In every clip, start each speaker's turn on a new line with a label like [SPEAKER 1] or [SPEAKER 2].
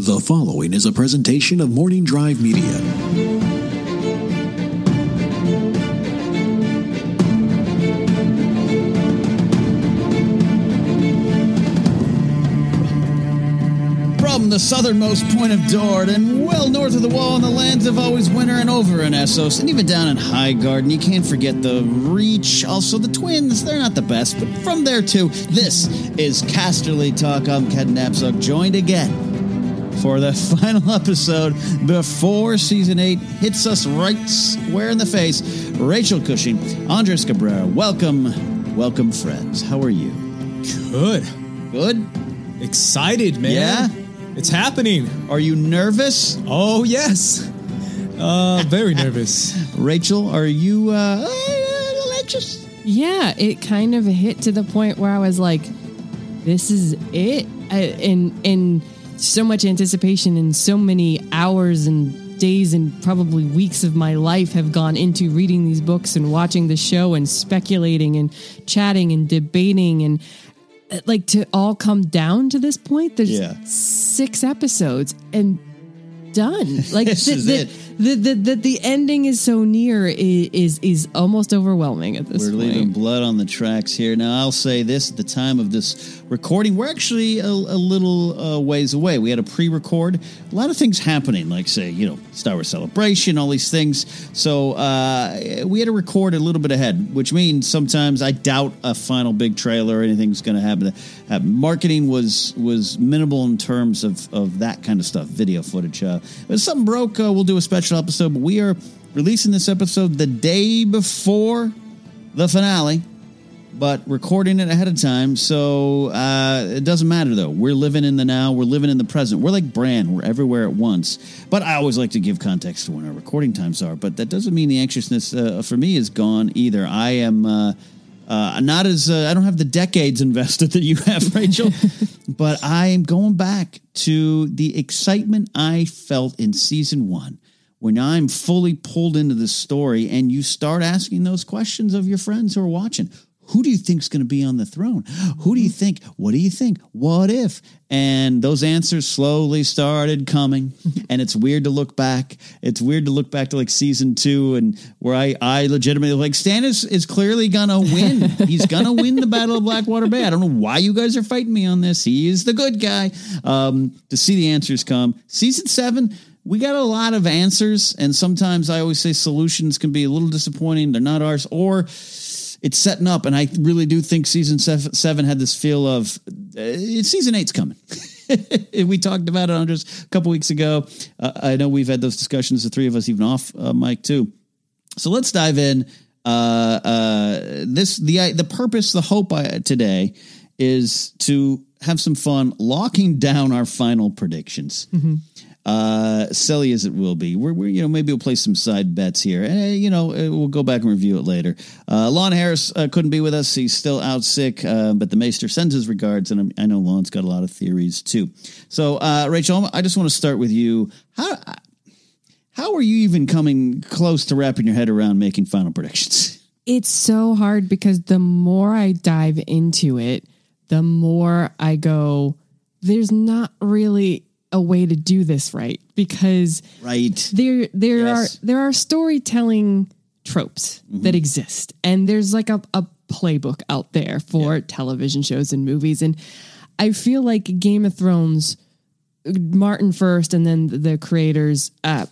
[SPEAKER 1] The following is a presentation of Morning Drive Media.
[SPEAKER 2] From the southernmost point of Dorne and well north of the wall in the lands of always winter and over in Essos and even down in High Garden, you can't forget the Reach. Also, the Twins, they're not the best, but from there too, this is Casterly Talk. I'm Ken Napzok, joined again for the final episode before season eight hits us right square in the face. Rachel Cushing, Andres Cabrera, welcome, welcome, friends. How are you?
[SPEAKER 3] Good.
[SPEAKER 2] Good?
[SPEAKER 3] Excited, man.
[SPEAKER 2] Yeah?
[SPEAKER 3] It's happening.
[SPEAKER 2] Are you nervous?
[SPEAKER 3] Oh, yes. Uh, very nervous.
[SPEAKER 2] Rachel, are you uh, anxious?
[SPEAKER 4] Yeah, it kind of hit to the point where I was like, "This is it," I, and and so much anticipation and so many hours and days and probably weeks of my life have gone into reading these books and watching the show and speculating and chatting and debating and like to all come down to this point. There's
[SPEAKER 2] Yeah.
[SPEAKER 4] six episodes and done. Like
[SPEAKER 2] This
[SPEAKER 4] the,
[SPEAKER 2] is
[SPEAKER 4] the. The, the, the, ending is so near i- is is almost overwhelming at this
[SPEAKER 2] We're
[SPEAKER 4] point.
[SPEAKER 2] leaving blood on the tracks here. Now, I'll say this at the time of this recording, we're actually a, a little uh, ways away. We had a pre record, a lot of things happening, like, say, you know, Star Wars Celebration, all these things. So uh, we had to record a little bit ahead, which means sometimes I doubt a final big trailer or anything's going to happen. happen. Marketing was was minimal in terms of, of that kind of stuff, video footage. Uh, if something broke, uh, we'll do a special episode, but we are releasing this episode the day before the finale, but recording it ahead of time. So uh, it doesn't matter though. We're living in the now. We're living in the present. We're like Bran. We're everywhere at once. But I always like to give context to when our recording times are. But that doesn't mean the anxiousness uh, for me is gone either. I am. Uh, uh, not as uh, I don't have the decades invested that you have, Rachel, but I am going back to the excitement I felt in season one when I'm fully pulled into the story and you start asking those questions of your friends who are watching. Who do you think's going to be on the throne? Who do you think? What do you think? What if? And those answers slowly started coming. and it's weird to look back. It's weird to look back to like season two and where I, I legitimately like Stannis is clearly gonna win. He's gonna win the Battle of Blackwater Bay. I don't know why you guys are fighting me on this. He is the good guy. Um, to see the answers come. Season seven, we got a lot of answers, and sometimes I always say solutions can be a little disappointing. They're not ours, or it's setting up. And I really do think season seven, had this feel of uh, season eight's coming. we talked about it on just a couple weeks ago. Uh, I know we've had those discussions, the three of us, even off uh, mic too. So let's dive in. Uh, uh, this the the purpose, the hope I, today is to have some fun locking down our final predictions. Uh, silly as it will be, we're, we're you know maybe we'll play some side bets here. Eh, you know eh, we'll go back and review it later. Uh, Lon Harris uh, couldn't be with us; he's still out sick. Uh, but the Maester sends his regards, and I'm, I know Lon's got a lot of theories too. So uh, Rachel, I just want to start with you. How how are you even coming close to wrapping your head around making final predictions?
[SPEAKER 4] it's so hard because the more I dive into it, the more I go, there's not really a way to do this right because
[SPEAKER 2] Right.
[SPEAKER 4] there there
[SPEAKER 2] Yes.
[SPEAKER 4] are there are storytelling tropes mm-hmm. that exist and there's like a, a playbook out there for television shows and movies and I feel like Game of Thrones Martin first and then the creators uh,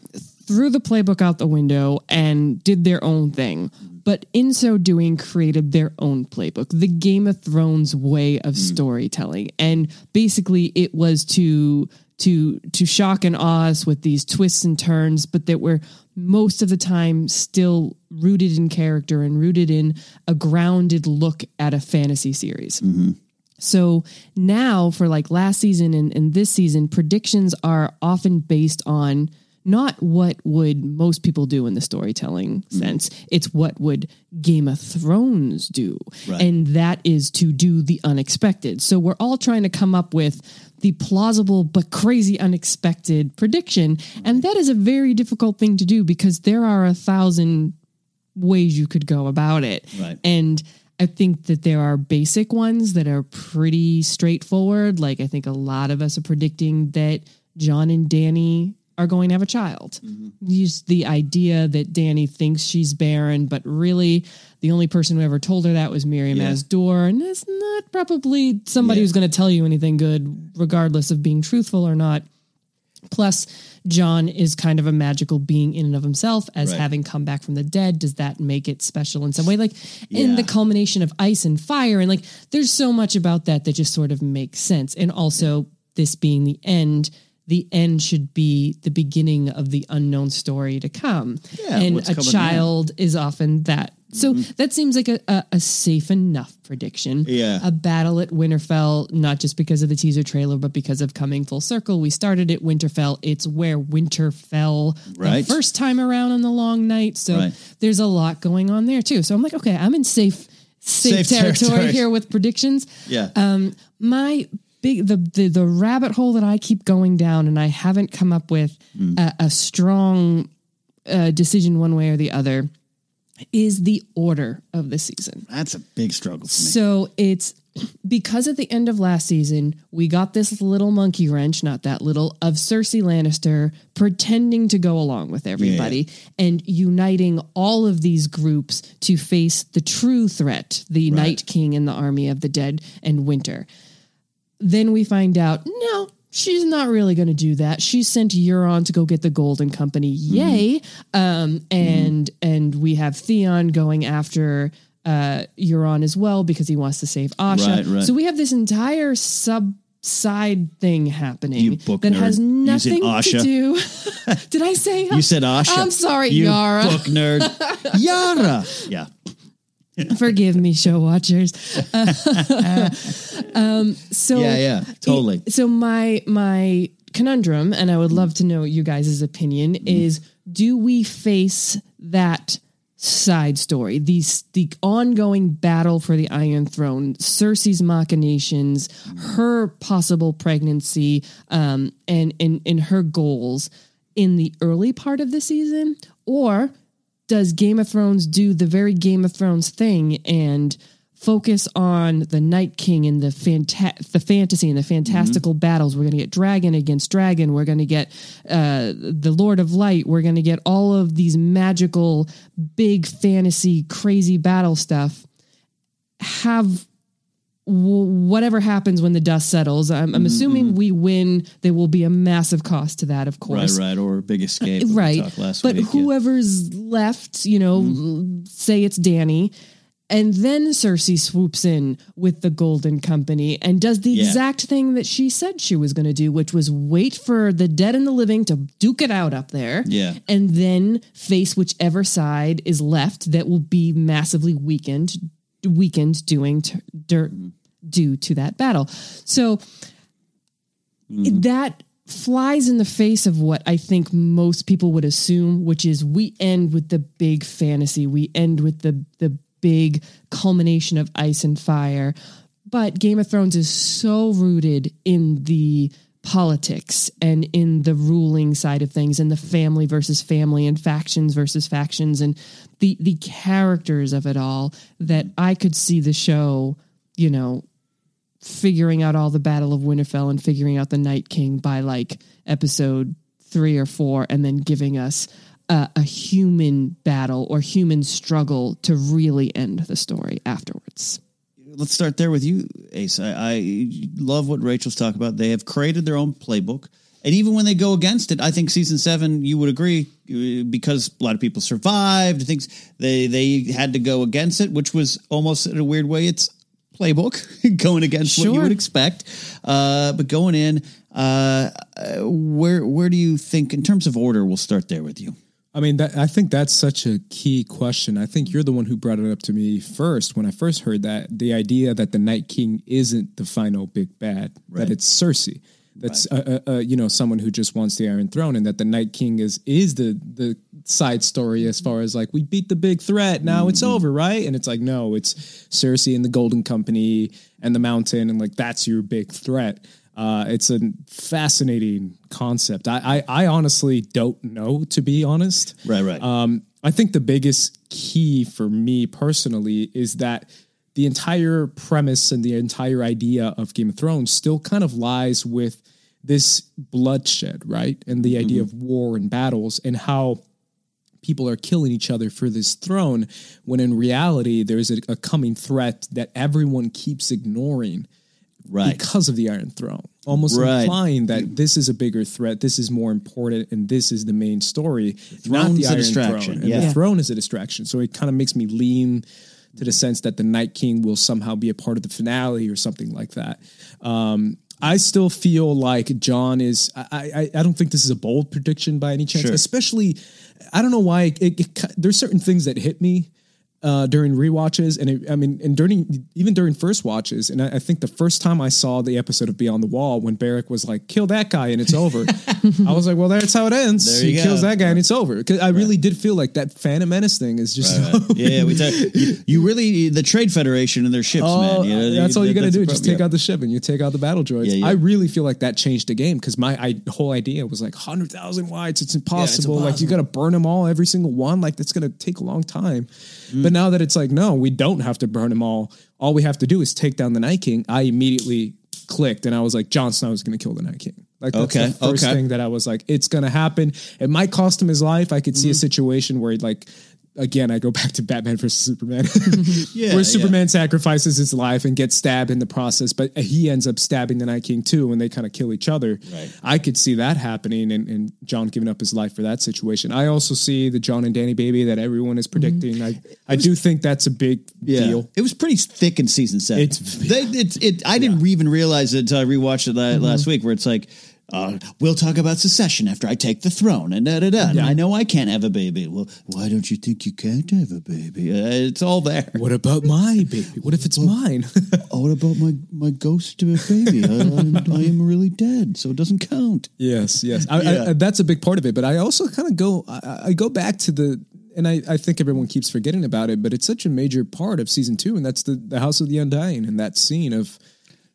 [SPEAKER 4] threw the playbook out the window and did their own thing. Mm-hmm. But in so doing, created their own playbook, the Game of Thrones way of mm. storytelling. And basically it was to to to shock and awe us with these twists and turns, but that were most of the time still rooted in character and rooted in a grounded look at a fantasy series. Mm-hmm. So now for like last season and, and this season, predictions are often based on not what would most people do in the storytelling mm-hmm. sense. It's what would Game of Thrones do.
[SPEAKER 2] Right.
[SPEAKER 4] And that is to do the unexpected. So we're all trying to come up with the plausible but crazy unexpected prediction. And that is a very difficult thing to do because there are a thousand ways you could go about it.
[SPEAKER 2] Right.
[SPEAKER 4] And I think that there are basic ones that are pretty straightforward. Like I think a lot of us are predicting that Jon and Dany are going to have a child. Mm-hmm. Just the idea that Dany thinks she's barren, but really the only person who ever told her that was Miriam
[SPEAKER 2] Yeah.
[SPEAKER 4] Asdor, and that's not probably somebody
[SPEAKER 2] Yeah.
[SPEAKER 4] who's going to tell you anything good, regardless of being truthful or not. Plus, Jon is kind of a magical being in and of himself as
[SPEAKER 2] Right.
[SPEAKER 4] having come back from the dead. Does that make it special in some way? Like in the culmination of ice and fire, and like there's so much about that that just sort of makes sense. And also, this being the end, the end should be the beginning of the unknown story to come.
[SPEAKER 2] Yeah,
[SPEAKER 4] and a child is often that. So that seems like a, a, a safe enough prediction.
[SPEAKER 2] Yeah.
[SPEAKER 4] A battle at Winterfell, not just because of the teaser trailer, but because of coming full circle. We started at Winterfell. It's where Winterfell
[SPEAKER 2] Right.
[SPEAKER 4] the first time around on the long night. So
[SPEAKER 2] Right.
[SPEAKER 4] there's a lot going on there too. So I'm like, okay, I'm in safe safe,
[SPEAKER 2] Safe
[SPEAKER 4] territory,
[SPEAKER 2] territory.
[SPEAKER 4] here with predictions.
[SPEAKER 2] Yeah.
[SPEAKER 4] Um, my big the, the the rabbit hole that I keep going down, and I haven't come up with
[SPEAKER 2] Hmm.
[SPEAKER 4] a, a strong uh, decision one way or the other, is the order of the season.
[SPEAKER 2] That's a big struggle for me.
[SPEAKER 4] So it's because at the end of last season, we got this little monkey wrench, not that little, of Cersei Lannister pretending to go along with everybody and uniting all of these groups to face the true threat, the Night King and the army of the dead and Winter. Then we find out, no, she's not really going to do that. She sent Euron to go get the Golden Company. Yay. Um, and and we have Theon going after uh, Euron as well because he wants to save Asha.
[SPEAKER 2] Right, right.
[SPEAKER 4] So we have this entire sub side thing happening
[SPEAKER 2] You book
[SPEAKER 4] that
[SPEAKER 2] nerd
[SPEAKER 4] has nothing to do. Did I say
[SPEAKER 2] You said Asha.
[SPEAKER 4] I'm sorry,
[SPEAKER 2] you
[SPEAKER 4] Yara.
[SPEAKER 2] book nerd. Yara. Yeah.
[SPEAKER 4] Forgive me, show watchers. um, so
[SPEAKER 2] Yeah, yeah, totally.
[SPEAKER 4] So my my conundrum, and I would love to know you guys' opinion,
[SPEAKER 2] Mm-hmm.
[SPEAKER 4] is: Do we face that side story, these the ongoing battle for the Iron Throne, Cersei's machinations, her possible pregnancy, um, and and and her goals in the early part of the season, or does Game of Thrones do the very Game of Thrones thing and focus on the Night King and the fanta- the fantasy and the fantastical battles? We're going to get dragon against dragon. We're going to get uh, the Lord of Light. We're going to get all of these magical, big fantasy, crazy battle stuff. Have whatever happens when the dust settles. I'm, I'm assuming we win. There will be a massive cost to that, of course
[SPEAKER 2] right.
[SPEAKER 4] Uh,
[SPEAKER 2] right, Or Big Escape.
[SPEAKER 4] right but
[SPEAKER 2] week, yeah.
[SPEAKER 4] whoever's left you know
[SPEAKER 2] Mm-hmm.
[SPEAKER 4] say it's dany and then cersei swoops in with the golden company and does the
[SPEAKER 2] Yeah.
[SPEAKER 4] exact thing that she said she was going to do which was wait for the dead and the living to duke it out up there
[SPEAKER 2] Yeah.
[SPEAKER 4] and then face whichever side is left that will be massively weakened weakened doing dirt due to that battle so hmm. that flies in the face of what I think most people would assume, which is we end with the big fantasy. We end with the the big culmination of ice and fire. But Game of Thrones is so rooted in the politics and in the ruling side of things and the family versus family and factions versus factions and the the characters of it all that I could see the show, you know, figuring out all the Battle of Winterfell and figuring out the Night King by like episode three or four, and then giving us a, a human battle or human struggle to really end the story afterwards.
[SPEAKER 2] Let's start there with you, Ace. I, I love what Rachel's talking about. They have created their own playbook. And even when they go against it, I think season seven, you would agree, uh, because a lot of people survived, things they they had to go against it, which was almost in a weird way, it's playbook going against what you would expect. Uh, but going in, uh, where where do you think in terms of order? We'll start there with you.
[SPEAKER 3] I mean, that, I think that's such a key question. I think you're the one who brought it up to me first when I first heard that the idea that the Night King isn't the final big bad, that it's Cersei. That's uh, uh, uh, you know someone who just wants the Iron Throne, and that the Night King is is the the side story as far as like we beat the big threat, now it's over, right? And it's like no, it's Cersei and the Golden Company and the Mountain, and like that's your big threat. Uh, it's a fascinating concept. I, I I honestly don't know to be honest.
[SPEAKER 2] Right, right.
[SPEAKER 3] Um, I think the biggest key for me personally is that the entire premise and the entire idea of Game of Thrones still kind of lies with this bloodshed, right? And the idea of war and battles and how people are killing each other for this throne when in reality there's a, a coming threat that everyone keeps ignoring
[SPEAKER 2] Right.
[SPEAKER 3] because of the Iron Throne, almost
[SPEAKER 2] Right.
[SPEAKER 3] implying that this is a bigger threat, this is more important, and this is the main story, not
[SPEAKER 2] throne's
[SPEAKER 3] the
[SPEAKER 2] a
[SPEAKER 3] Iron
[SPEAKER 2] distraction,
[SPEAKER 3] Throne. And
[SPEAKER 2] yeah.
[SPEAKER 3] the throne is a distraction, so it kind of makes me lean to the sense that the Night King will somehow be a part of the finale or something like that. Um, I still feel like Jon is. I, I I don't think this is a bold prediction by any chance.
[SPEAKER 2] Sure.
[SPEAKER 3] Especially, I don't know why. It, it, it, there's certain things that hit me uh, during rewatches, and it, I mean, and during even during first watches, and I, I think the first time I saw the episode of Beyond the Wall when Beric was like, "Kill that guy," and it's over, I was like, "Well, that's how it ends.
[SPEAKER 2] There
[SPEAKER 3] he
[SPEAKER 2] you
[SPEAKER 3] kills that guy, and it's over." Because I really did feel like that Phantom Menace thing is just.
[SPEAKER 2] yeah, yeah, we talk, you, you really the Trade Federation and their ships,
[SPEAKER 3] Oh,
[SPEAKER 2] man. You know,
[SPEAKER 3] that's all you got to do.
[SPEAKER 2] the
[SPEAKER 3] Just
[SPEAKER 2] problem.
[SPEAKER 3] take out the ship and you take out the battle droids.
[SPEAKER 2] Yeah, yeah.
[SPEAKER 3] I really feel like that changed the game because my I, whole idea was like hundred thousand whites. It's impossible. Like you got to burn them all, every single one. Like that's going to take a long time.
[SPEAKER 2] Mm.
[SPEAKER 3] But now that it's like, no, we don't have to burn them all. All we have to do is take down the Night King. I immediately clicked and I was like, Jon Snow is going to kill the Night King. Like that's
[SPEAKER 2] Okay,
[SPEAKER 3] the first
[SPEAKER 2] okay.
[SPEAKER 3] thing that I was like, it's going to happen. It might cost him his life. I could see a
[SPEAKER 2] Mm-hmm.
[SPEAKER 3] situation where like. Again, I go back to Batman versus Superman,
[SPEAKER 2] Yeah,
[SPEAKER 3] where
[SPEAKER 2] yeah.
[SPEAKER 3] Superman sacrifices his life and gets stabbed in the process, but he ends up stabbing the Night King too, and they kind of kill each other.
[SPEAKER 2] Right.
[SPEAKER 3] I could see that happening, and, and Jon giving up his life for that situation. I also see the Jon and Dany baby that everyone is predicting. I I do think that's a big
[SPEAKER 2] Yeah.
[SPEAKER 3] deal.
[SPEAKER 2] It was pretty thick in season seven.
[SPEAKER 3] It's-
[SPEAKER 2] they, it's it. I didn't even realize it until I rewatched it
[SPEAKER 3] Mm-hmm.
[SPEAKER 2] last week, where it's like. Uh, we'll talk about secession after I take the throne, and da da da. And I know I can't have a baby. Well, why don't you think you can't have a baby? Uh, it's all there.
[SPEAKER 3] What about my baby? What if it's mine?
[SPEAKER 2] Oh, what about my my ghost uh, baby? I, I, I am really dead, so it doesn't count.
[SPEAKER 3] Yes, yes, I,
[SPEAKER 2] Yeah.
[SPEAKER 3] I, that's a big part of it. But I also kind of go, I, I go back to the, and I, I think everyone keeps forgetting about it, but it's such a major part of season two, and that's the the House of the Undying and that scene of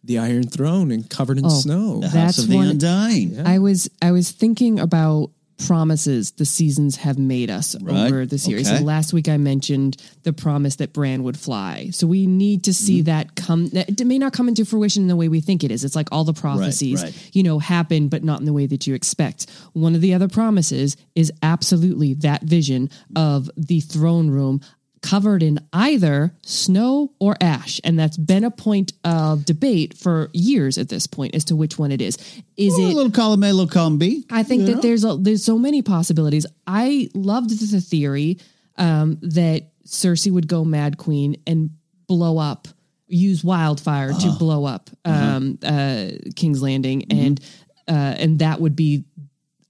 [SPEAKER 3] the Iron Throne and covered in snow.
[SPEAKER 2] The
[SPEAKER 4] That's
[SPEAKER 2] House of the
[SPEAKER 4] one-
[SPEAKER 2] Undying.
[SPEAKER 4] I was I was thinking about promises the seasons have made us
[SPEAKER 2] Right.
[SPEAKER 4] over the series.
[SPEAKER 2] Okay.
[SPEAKER 4] And last week I mentioned the promise that Bran would fly. So we need to
[SPEAKER 2] Mm-hmm.
[SPEAKER 4] see that come. It may not come into fruition in the way we think it is. It's like all the prophecies,
[SPEAKER 2] right.
[SPEAKER 4] you know, happen, but not in the way that you expect. One of the other promises is absolutely that vision of the throne room covered in either snow or ash and that's been a point of debate for years at this point as to which one it is is
[SPEAKER 2] Well,
[SPEAKER 4] it
[SPEAKER 2] a little column A, little column B.
[SPEAKER 4] I think that there's a, there's so many possibilities. I loved the theory um, that Cersei would go Mad Queen and blow up, use wildfire to blow up um, uh, King's Landing, and uh, and that would be.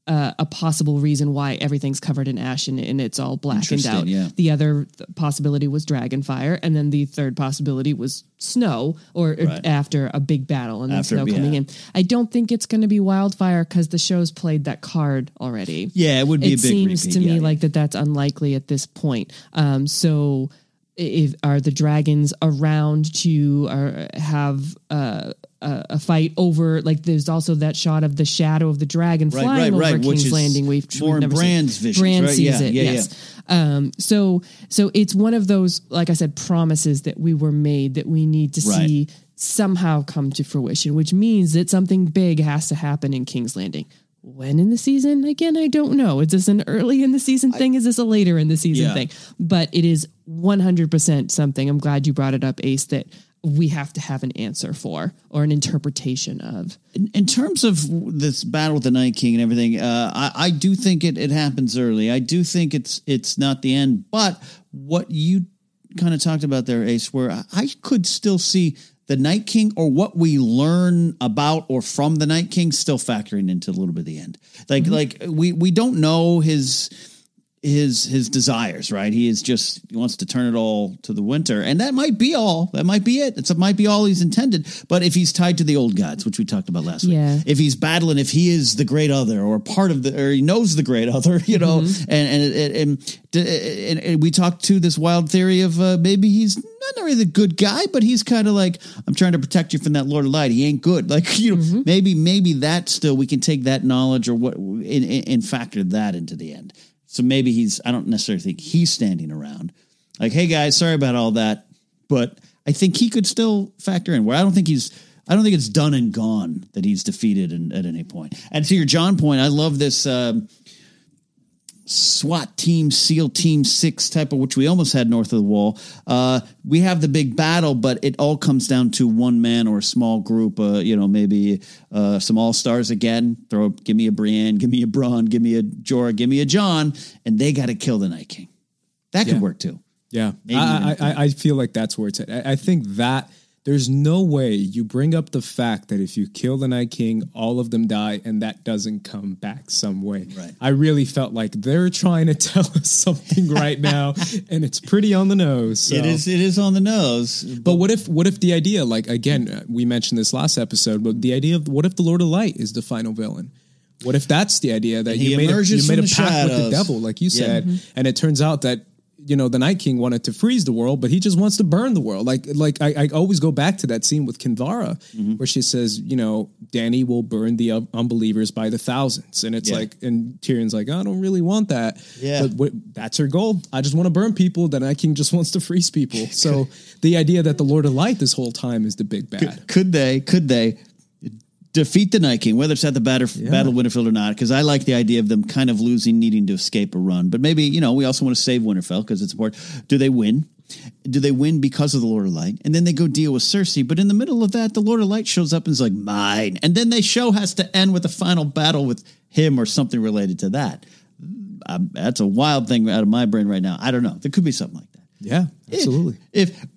[SPEAKER 4] Uh, a possible reason why everything's covered in ash and, and it's all blackened out.
[SPEAKER 2] yeah.
[SPEAKER 4] The other th- possibility was dragon fire, and then the third possibility was snow, or or
[SPEAKER 2] Right.
[SPEAKER 4] after a big battle and then
[SPEAKER 2] After-
[SPEAKER 4] snow coming
[SPEAKER 2] yeah.
[SPEAKER 4] in. I don't think it's going to be wildfire because the show's played that card already.
[SPEAKER 2] Yeah, it would be
[SPEAKER 4] it
[SPEAKER 2] a big
[SPEAKER 4] seems
[SPEAKER 2] repeat.
[SPEAKER 4] to me
[SPEAKER 2] Yeah, yeah.
[SPEAKER 4] like that that's unlikely at this point. Um, so, if are the dragons around to uh, have uh, a, a fight over? Like, there's also that shot of the shadow of the dragon
[SPEAKER 2] Right,
[SPEAKER 4] flying
[SPEAKER 2] right,
[SPEAKER 4] over
[SPEAKER 2] right,
[SPEAKER 4] King's Landing. We've
[SPEAKER 2] more
[SPEAKER 4] we've
[SPEAKER 2] in
[SPEAKER 4] never
[SPEAKER 2] Bran's
[SPEAKER 4] seen.
[SPEAKER 2] visions,
[SPEAKER 4] Bran
[SPEAKER 2] right?
[SPEAKER 4] sees
[SPEAKER 2] Yeah,
[SPEAKER 4] it.
[SPEAKER 2] yeah,
[SPEAKER 4] yes. Um, so, so it's one of those, like I said, promises that we were made that we need to see somehow come to fruition, which means that something big has to happen in King's Landing. When in the season? Again, I don't know. Is this an early in the season thing? Is this a later in the season
[SPEAKER 2] Yeah.
[SPEAKER 4] thing? But it is 100% something. I'm glad you brought it up, Ace, that we have to have an answer for or an interpretation of.
[SPEAKER 2] in, in terms of this battle with the Night King and everything, uh, I, I do think it, it happens early. I do think it's it's not the end. But what you kind of talked about there, Ace, where I, I could still see the Night King or what we learn about or from the Night King still factoring into a little bit of the end. Like like we we don't know his his his desires, right? He is just he wants to turn it all to the winter, and that might be all. That might be it. It might be all he's intended. But if he's tied to the old gods, which we talked about last
[SPEAKER 4] Yeah.
[SPEAKER 2] week, if he's battling, if he is the great other or part of the, or he knows the great other, you know, and and and, and, and, and we talked to this wild theory of uh, maybe he's not really the good guy, but he's kind of like I'm trying to protect you from that Lord of Light. He ain't good. Like you know, maybe maybe that still we can take that knowledge or what and and factor that into the end. So maybe he's, I don't necessarily think he's standing around like, hey guys, sorry about all that. But I think he could still factor in where I don't think he's I don't think it's done and gone that he's defeated in, at any point. And to your Jon point, I love this um, SWAT team, SEAL Team Six type of which we almost had north of the wall. Uh, we have the big battle, but it all comes down to one man or a small group. Uh, you know, maybe uh, some all stars again. Throw, give me a Brienne, give me a Bronn, give me a Jorah, give me a Jon, and they got to kill the Night King. That could
[SPEAKER 3] Yeah.
[SPEAKER 2] work too.
[SPEAKER 3] Yeah, I, I, I- feel like that's where it's at. I, I think that there's no way you bring up the fact that if you kill the Night King, all of them die, and that doesn't come back some way.
[SPEAKER 2] Right.
[SPEAKER 3] I really felt like they're trying to tell us something right now, and it's pretty on the nose. so.
[SPEAKER 2] It is. It is on the nose.
[SPEAKER 3] But what if what if the idea, like again, uh, we mentioned this last episode, but the idea of what if the Lord of Light is the final villain? What if that's the idea that you made a, you made a pact with the devil, like you
[SPEAKER 2] Yeah.
[SPEAKER 3] said, and it turns out that you know the Night King wanted to freeze the world, but he just wants to burn the world. Like like I, I always go back to that scene with Kinvara
[SPEAKER 2] Mm-hmm.
[SPEAKER 3] where she says, you know, Dany will burn the un- unbelievers by the thousands, and it's
[SPEAKER 2] Yeah.
[SPEAKER 3] like, and Tyrion's like, I don't really want that.
[SPEAKER 2] Yeah.
[SPEAKER 3] but what, that's her goal. I just want to burn people. The Night King just wants to freeze people. So the idea that the Lord of Light this whole time is the big bad.
[SPEAKER 2] Could they? Could they defeat the Night King, whether it's at the Battle, Battle of Winterfell or not? Because I like the idea of them kind of losing, needing to escape a run. But maybe you know we also want to save Winterfell because it's important. Do they win? Do they win because of the Lord of Light? And then they go deal with Cersei. But in the middle of that, the Lord of Light shows up and is like, mine. And then the show has to end with a final battle with him or something related to that. Um, that's a wild thing out of my brain right now. I don't know. There could be something like that.
[SPEAKER 3] Yeah, absolutely.
[SPEAKER 2] If wait,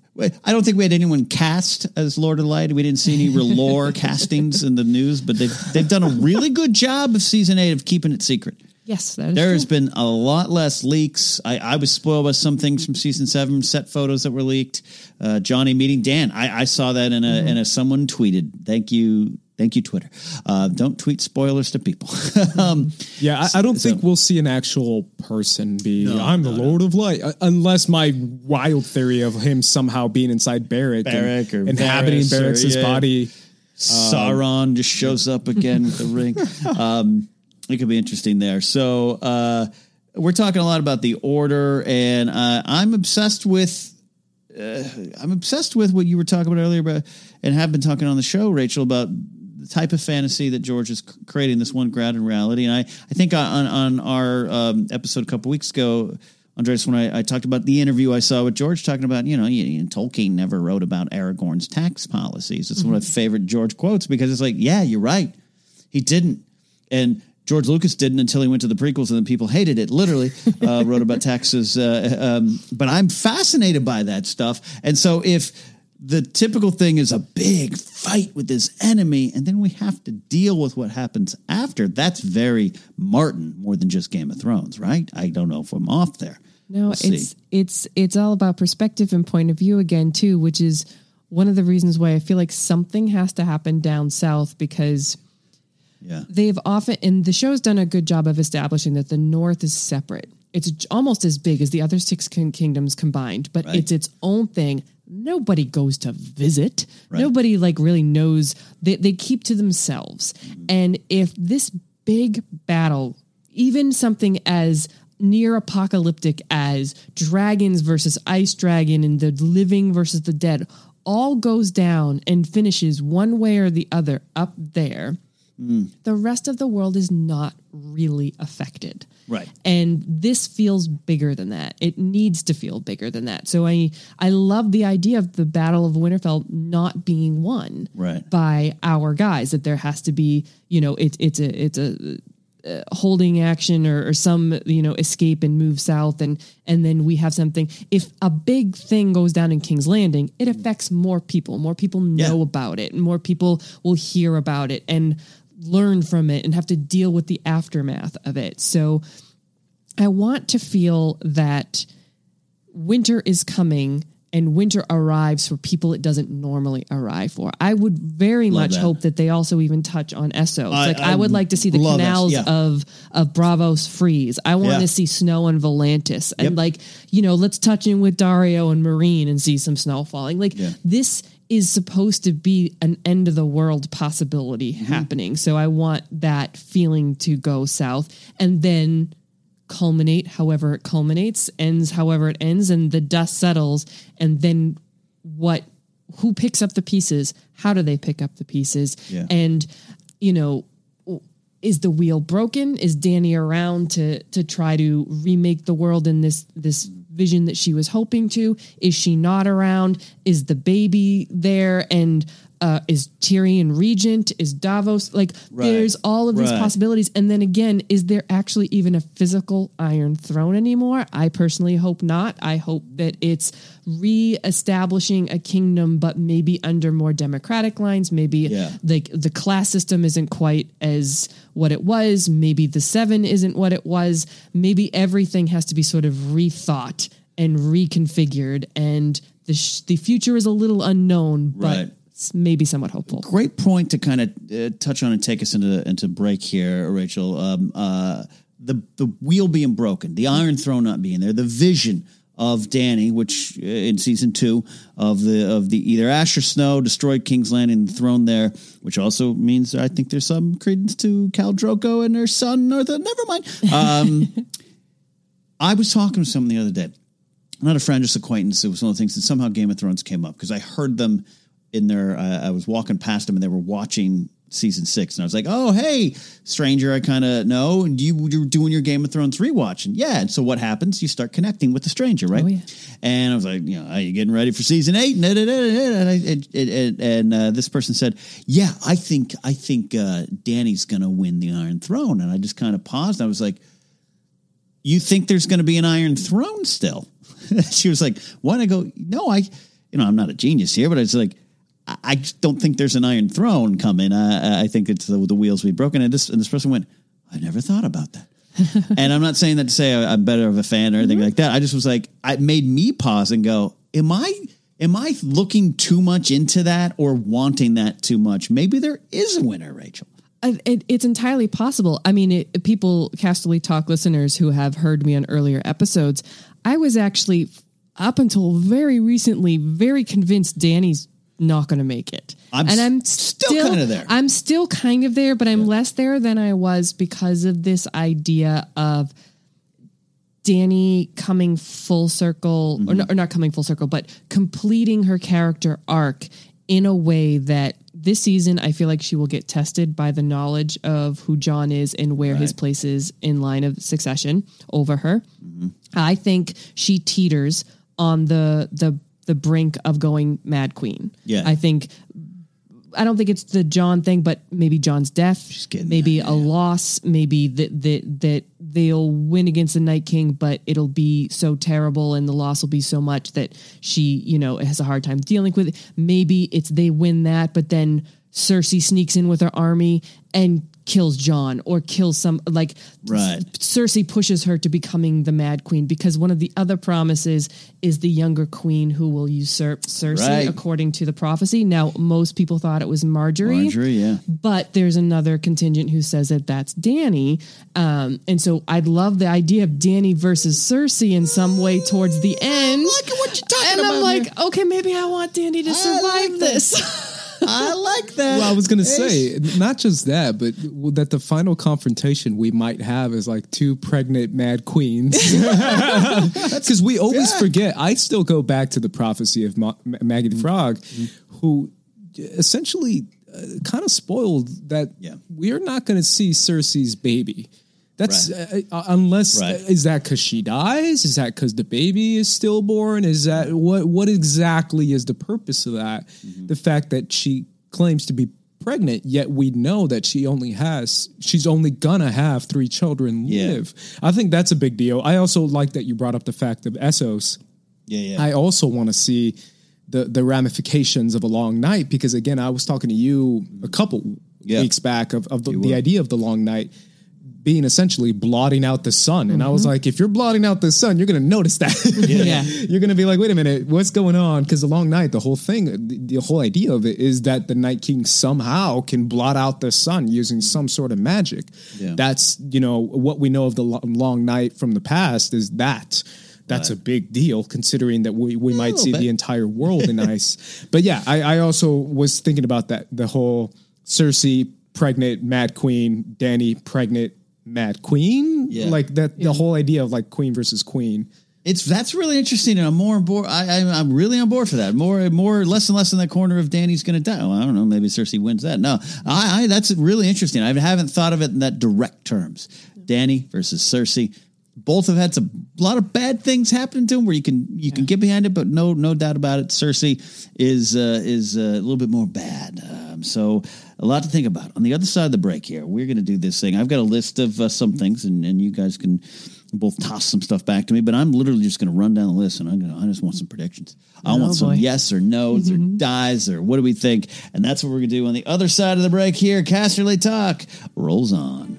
[SPEAKER 2] I don't think we had anyone cast as Lord of Light. We didn't see any lore castings in the news, but they've they've done a really good job of season eight of keeping it secret.
[SPEAKER 4] Yes,
[SPEAKER 2] there has been a lot less leaks. I, I was spoiled by some things from season seven, set photos that were leaked. Uh, Johnny meeting Dan. I, I saw that in a in a someone tweeted. Thank you, thank you, Twitter. Uh, don't tweet spoilers to people. um,
[SPEAKER 3] Yeah, I, I don't
[SPEAKER 2] So-
[SPEAKER 3] think we'll see an actual person be. I'm the Lord of Light, uh, unless my wild theory of him somehow being inside Beric,
[SPEAKER 2] Beric or
[SPEAKER 3] and inhabiting
[SPEAKER 2] Varys or-
[SPEAKER 3] Beric's
[SPEAKER 2] yeah.
[SPEAKER 3] body.
[SPEAKER 2] Sauron just shows up again with the ring. Um, it could be interesting there. So uh, we're talking a lot about the order, and uh, I'm obsessed with. Uh, I'm obsessed with what you were talking about earlier, about, and have been talking on the show, Rachel, about the type of fantasy that George is creating. This one grounded in reality, and I, I think on on our um, episode a couple weeks ago, Andres, when I, I talked about the interview I saw with George talking about, you know, you, you- Tolkien never wrote about Aragorn's tax policies. It's one of my favorite George quotes because it's like, yeah, you're right. He didn't. And George Lucas didn't until he went to the prequels and then people hated it, literally, uh, wrote about taxes. Uh, um, but I'm fascinated by that stuff. And so if the typical thing is a big fight with this enemy and then we have to deal with what happens after, that's very Martin more than just Game of Thrones, right? I don't know if I'm off there.
[SPEAKER 4] No,
[SPEAKER 2] We'll see.
[SPEAKER 4] it's it's it's all about perspective and point of view again too, which is one of the reasons why I feel like something has to happen down south because
[SPEAKER 2] Yeah.
[SPEAKER 4] they've often and the show's done a good job of establishing that the north is separate. It's almost as big as the other six kingdoms combined, but
[SPEAKER 2] Right.
[SPEAKER 4] it's its own thing. Nobody goes to visit.
[SPEAKER 2] Right.
[SPEAKER 4] Nobody like really knows. They they keep to themselves. Mm-hmm. And if this big battle, even something as near apocalyptic as dragons versus ice dragon and the living versus the dead all goes down and finishes one way or the other up there mm. the rest of the world is not really affected.
[SPEAKER 2] Right.
[SPEAKER 4] And this feels bigger than that. It needs to feel bigger than that. So I I love the idea of the Battle of Winterfell not being won
[SPEAKER 2] Right.
[SPEAKER 4] by our guys. That there has to be, you know, it, it's a it's a uh, holding action or, or some you know escape and move south and and then we have something if a big thing goes down in king's landing it affects more people more people know
[SPEAKER 2] Yeah.
[SPEAKER 4] about it and more people will hear about it and learn from it and have to deal with the aftermath of it so i want to feel that winter is coming and winter arrives for people it doesn't normally arrive for. I would very much
[SPEAKER 2] that.
[SPEAKER 4] hope that they also even touch on Essos.
[SPEAKER 2] I-
[SPEAKER 4] like I,
[SPEAKER 2] I
[SPEAKER 4] would like to see the canals
[SPEAKER 2] yeah.
[SPEAKER 4] of of Braavos freeze. I want
[SPEAKER 2] Yeah.
[SPEAKER 4] to see snow on Volantis and
[SPEAKER 2] Yep.
[SPEAKER 4] like you know let's touch in with Daario and Meereen and see some snow falling. Like
[SPEAKER 2] Yeah.
[SPEAKER 4] this is supposed to be an end of the world possibility
[SPEAKER 2] Mm-hmm.
[SPEAKER 4] happening. So I want that feeling to go south and then culminate however it culminates, ends however it ends, and the dust settles, and then what who picks up the pieces? How do they pick up the pieces?
[SPEAKER 2] Yeah.
[SPEAKER 4] And you know, is the wheel broken? Is Dany around to to try to remake the world in this this vision that she was hoping to? Is she not around? Is the baby there? And uh, is Tyrion regent? Is Davos like?
[SPEAKER 2] Right.
[SPEAKER 4] There's all of these
[SPEAKER 2] Right.
[SPEAKER 4] possibilities. And then again, is there actually even a physical Iron Throne anymore? I personally hope not. I hope that it's re-establishing a kingdom, but maybe under more democratic lines. Maybe
[SPEAKER 2] Yeah.
[SPEAKER 4] like the class system isn't quite as what it was. Maybe the seven isn't what it was. Maybe everything has to be sort of rethought and reconfigured. And the sh- the future is a little unknown, but
[SPEAKER 2] Right.
[SPEAKER 4] Maybe somewhat hopeful.
[SPEAKER 2] great point to kind of uh, touch on and take us into into break here, Rachel. Um, uh, the the wheel being broken, the Iron Throne not being there, the vision of Dany, which uh, in season two of the of the either Ash or Snow destroyed King's Landing and the throne there, which also means I think there's some credence to Khal Drogo and her son. Or the, never mind. Um, I was talking to someone the other day not a friend, just acquaintance. It was one of the things that somehow Game of Thrones came up because I heard them in there. Uh, I was walking past them and they were watching season six, and I was like, "Oh, hey, stranger, I kind of know. And you you're doing your Game of Thrones rewatch, and yeah. And so what happens? You start connecting with the stranger, right?
[SPEAKER 4] Oh, yeah.
[SPEAKER 2] And I was like, you know, are you getting ready for season eight? And, and, and, I- and, and, and uh, this person said, yeah, I think I think uh, Dany's going to win the Iron Throne, and I just kind of paused. I was like you think there's going to be an Iron Throne still? she was like, "What?" I go, "No, I, you know, I'm not a genius here, but it's like, I, I just don't think there's an Iron Throne coming. Uh, I think it's the, the wheels be broken." And this and this person went, "I never thought about that." and I'm not saying that to say I- I'm better of a fan or anything like that. I just was like, it made me pause and go, "Am I?" Am I looking too much into that or wanting that too much? Maybe there is a winner, Rachel.
[SPEAKER 4] It, it's entirely possible. I mean, it, people, Casterly Talk listeners who have heard me on earlier episodes, I was actually up until very recently very convinced Dany's not going to make it.
[SPEAKER 2] I'm
[SPEAKER 4] and I'm
[SPEAKER 2] s- still kinda there.
[SPEAKER 4] I'm still kind of there, but I'm less there than I was because of this idea of Dany coming full circle,
[SPEAKER 2] Mm-hmm.
[SPEAKER 4] or, not, or not coming full circle, but completing her character arc in a way that this season I feel like she will get tested by the knowledge of who Jon is and where his place is in line of succession over her.
[SPEAKER 2] Mm-hmm.
[SPEAKER 4] I think she teeters on the the the brink of going Mad Queen.
[SPEAKER 2] Yeah.
[SPEAKER 4] I think I don't think it's the Jon thing, but maybe Jon's death, maybe
[SPEAKER 2] there,
[SPEAKER 4] a loss, maybe that that that they'll win against the Night King, but it'll be so terrible and the loss will be so much that she, you know, has a hard time dealing with it. Maybe it's they win that, but then Cersei sneaks in with her army and kills Jon or kills some like
[SPEAKER 2] Right.
[SPEAKER 4] Cersei pushes her to becoming the Mad Queen because one of the other promises is the younger queen who will usurp Cersei
[SPEAKER 2] Right.
[SPEAKER 4] according to the prophecy. Now, most people thought it was Margaery,
[SPEAKER 2] Margaery, yeah.
[SPEAKER 4] but there's another contingent who says that that's Dany. Um, and so I'd love the idea of Dany versus Cersei in some way towards the end.
[SPEAKER 2] Look at what you're talking
[SPEAKER 4] and I'm
[SPEAKER 2] about
[SPEAKER 4] like, okay, maybe I want Dany to survive
[SPEAKER 2] like that.
[SPEAKER 4] this.
[SPEAKER 2] I like that.
[SPEAKER 3] Well, I was going to say not just that, but that the final confrontation we might have is like two pregnant mad queens. Because we always
[SPEAKER 2] Yeah.
[SPEAKER 3] forget. I still go back to the prophecy of Ma- Ma- Maggie the mm-hmm. Frog, mm-hmm. who uh, essentially uh, kind of spoiled that
[SPEAKER 2] Yeah.
[SPEAKER 3] we're not going to see Cersei's baby. That's
[SPEAKER 2] Right.
[SPEAKER 3] uh, uh, unless
[SPEAKER 2] Right.
[SPEAKER 3] is that because she dies? Is that because the baby is stillborn? Is that what? What exactly is the purpose of that?
[SPEAKER 2] Mm-hmm.
[SPEAKER 3] The fact that she claims to be pregnant, yet we know that she only has she's only gonna have three children
[SPEAKER 2] Yeah.
[SPEAKER 3] live. I think that's a big deal. I also like that you brought up the fact of Essos.
[SPEAKER 2] yeah, yeah.
[SPEAKER 3] I also want to see the the ramifications of a long night because again, I was talking to you a couple
[SPEAKER 2] Yeah.
[SPEAKER 3] weeks back of, of the, the idea of the long night being essentially blotting out the sun. And I
[SPEAKER 2] Mm-hmm.
[SPEAKER 3] was like, if you're blotting out the sun, you're going to notice that.
[SPEAKER 4] Yeah.
[SPEAKER 3] you're going to be like, wait a minute, what's going on? Because the long night, the whole thing, the, the whole idea of it is that the Night King somehow can blot out the sun using some sort of magic.
[SPEAKER 2] Yeah.
[SPEAKER 3] That's, you know, what we know of the lo- long night from the past is that. That's a big deal considering that we, we might see
[SPEAKER 2] bit.
[SPEAKER 3] the entire world in ice. But yeah, I, I also was thinking about that the whole Cersei pregnant Mad Queen, Dany pregnant Mad Queen.
[SPEAKER 2] Yeah.
[SPEAKER 3] Like that the whole idea of like queen versus queen.
[SPEAKER 2] It's that's really interesting, and I'm more on board. I, I, I'm really on board for that. More, more, less and less in that corner of Dany's going to die. Well, I don't know. Maybe Cersei wins that. No, I, I that's really interesting. I haven't thought of it in that direct terms. Danny versus Cersei. Both have had some a lot of bad things happen to them where you can you can get behind it, but no no doubt about it. Cersei is uh, is uh, a little bit more bad. Um, so a lot to think about. On the other side of the break here, we're going to do this thing. I've got a list of uh, some things, and, and you guys can both toss some stuff back to me. But I'm literally just going to run down the list, and I'm going to. I just want some predictions. I
[SPEAKER 4] Oh,
[SPEAKER 2] want some yes or no's or dies or what do we think, and that's what we're going to do on the other side of the break here. Casterly talk rolls on.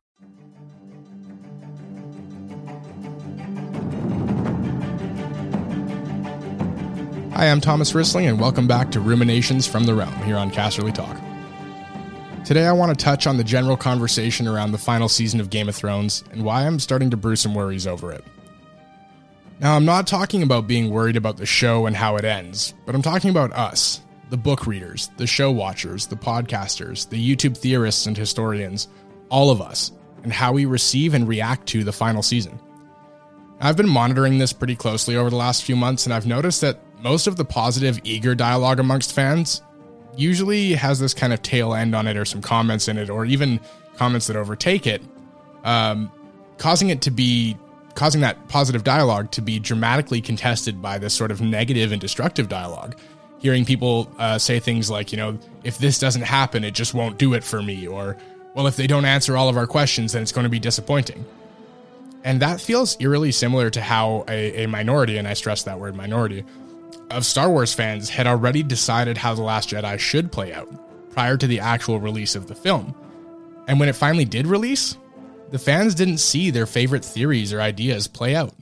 [SPEAKER 5] Hi, I'm Thomas Rissling, and welcome back to Ruminations from the Realm here on Casterly Talk. Today, I want to touch on the general conversation around the final season of Game of Thrones and why I'm starting to brew some worries over it. Now, I'm not talking about being worried about the show and how it ends, but I'm talking about us, the book readers, the show watchers, the podcasters, the YouTube theorists and historians, all of us, and how we receive and react to the final season. I've been monitoring this pretty closely over the last few months, and I've noticed that most of the positive, eager dialogue amongst fans usually has this kind of tail end on it, or some comments in it, or even comments that overtake it, um, causing it to be causing that positive dialogue to be dramatically contested by this sort of negative and destructive dialogue. Hearing people uh, say things like, you know, if this doesn't happen, it just won't do it for me, or, well, if they don't answer all of our questions, then it's going to be disappointing. And that feels eerily similar to how a, a minority, and I stress that word minority, of Star Wars fans had already decided how The Last Jedi should play out prior to the actual release of the film. And when it finally did release, the fans didn't see their favorite theories or ideas play out,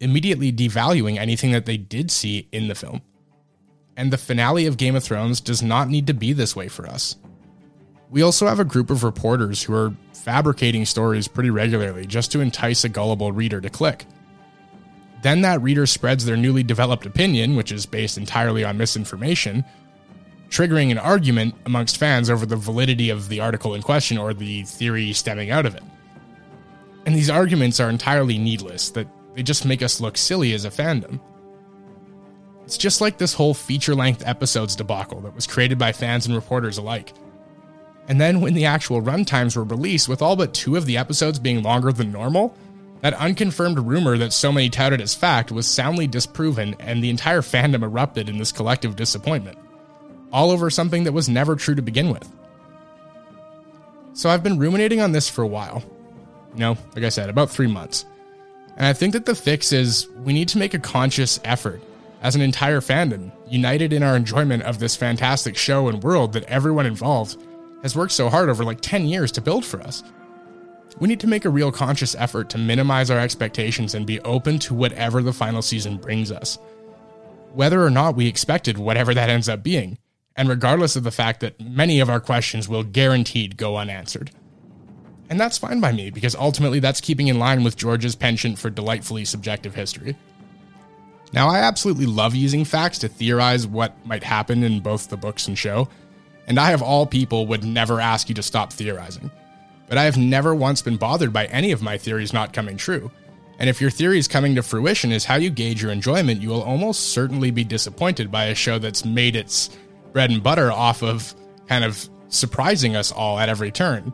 [SPEAKER 5] immediately devaluing anything that they did see in the film. And the finale of Game of Thrones does not need to be this way for us. We also have a group of reporters who are fabricating stories pretty regularly just to entice a gullible reader to click. Then that reader spreads their newly developed opinion, which is based entirely on misinformation, triggering an argument amongst fans over the validity of the article in question or the theory stemming out of it. And these arguments are entirely needless, that they just make us look silly as a fandom. It's just like this whole feature length episodes debacle that was created by fans and reporters alike. And then when the actual runtimes were released, with all but two of the episodes being longer than normal, that unconfirmed rumor that so many touted as fact was soundly disproven, and the entire fandom erupted in this collective disappointment. All over something that was never true to begin with. So I've been ruminating on this for a while. You know, like I said, about three months. And I think that the fix is we need to make a conscious effort as an entire fandom, united in our enjoyment of this fantastic show and world that everyone involved has worked so hard over like 10 years to build for us. We need to make a real conscious effort to minimize our expectations and be open to whatever the final season brings us. Whether or not we expected whatever that ends up being, and regardless of the fact that many of our questions will guaranteed go unanswered. And that's fine by me because ultimately that's keeping in line with George's penchant for delightfully subjective history. Now, I absolutely love using facts to theorize what might happen in both the books and show, and I, of all people, would never ask you to stop theorizing. But I have never once been bothered by any of my theories not coming true, And if your theories coming to fruition is how you gauge your enjoyment, you will almost certainly be disappointed by a show that's made its bread and butter off of kind of surprising us all at every turn.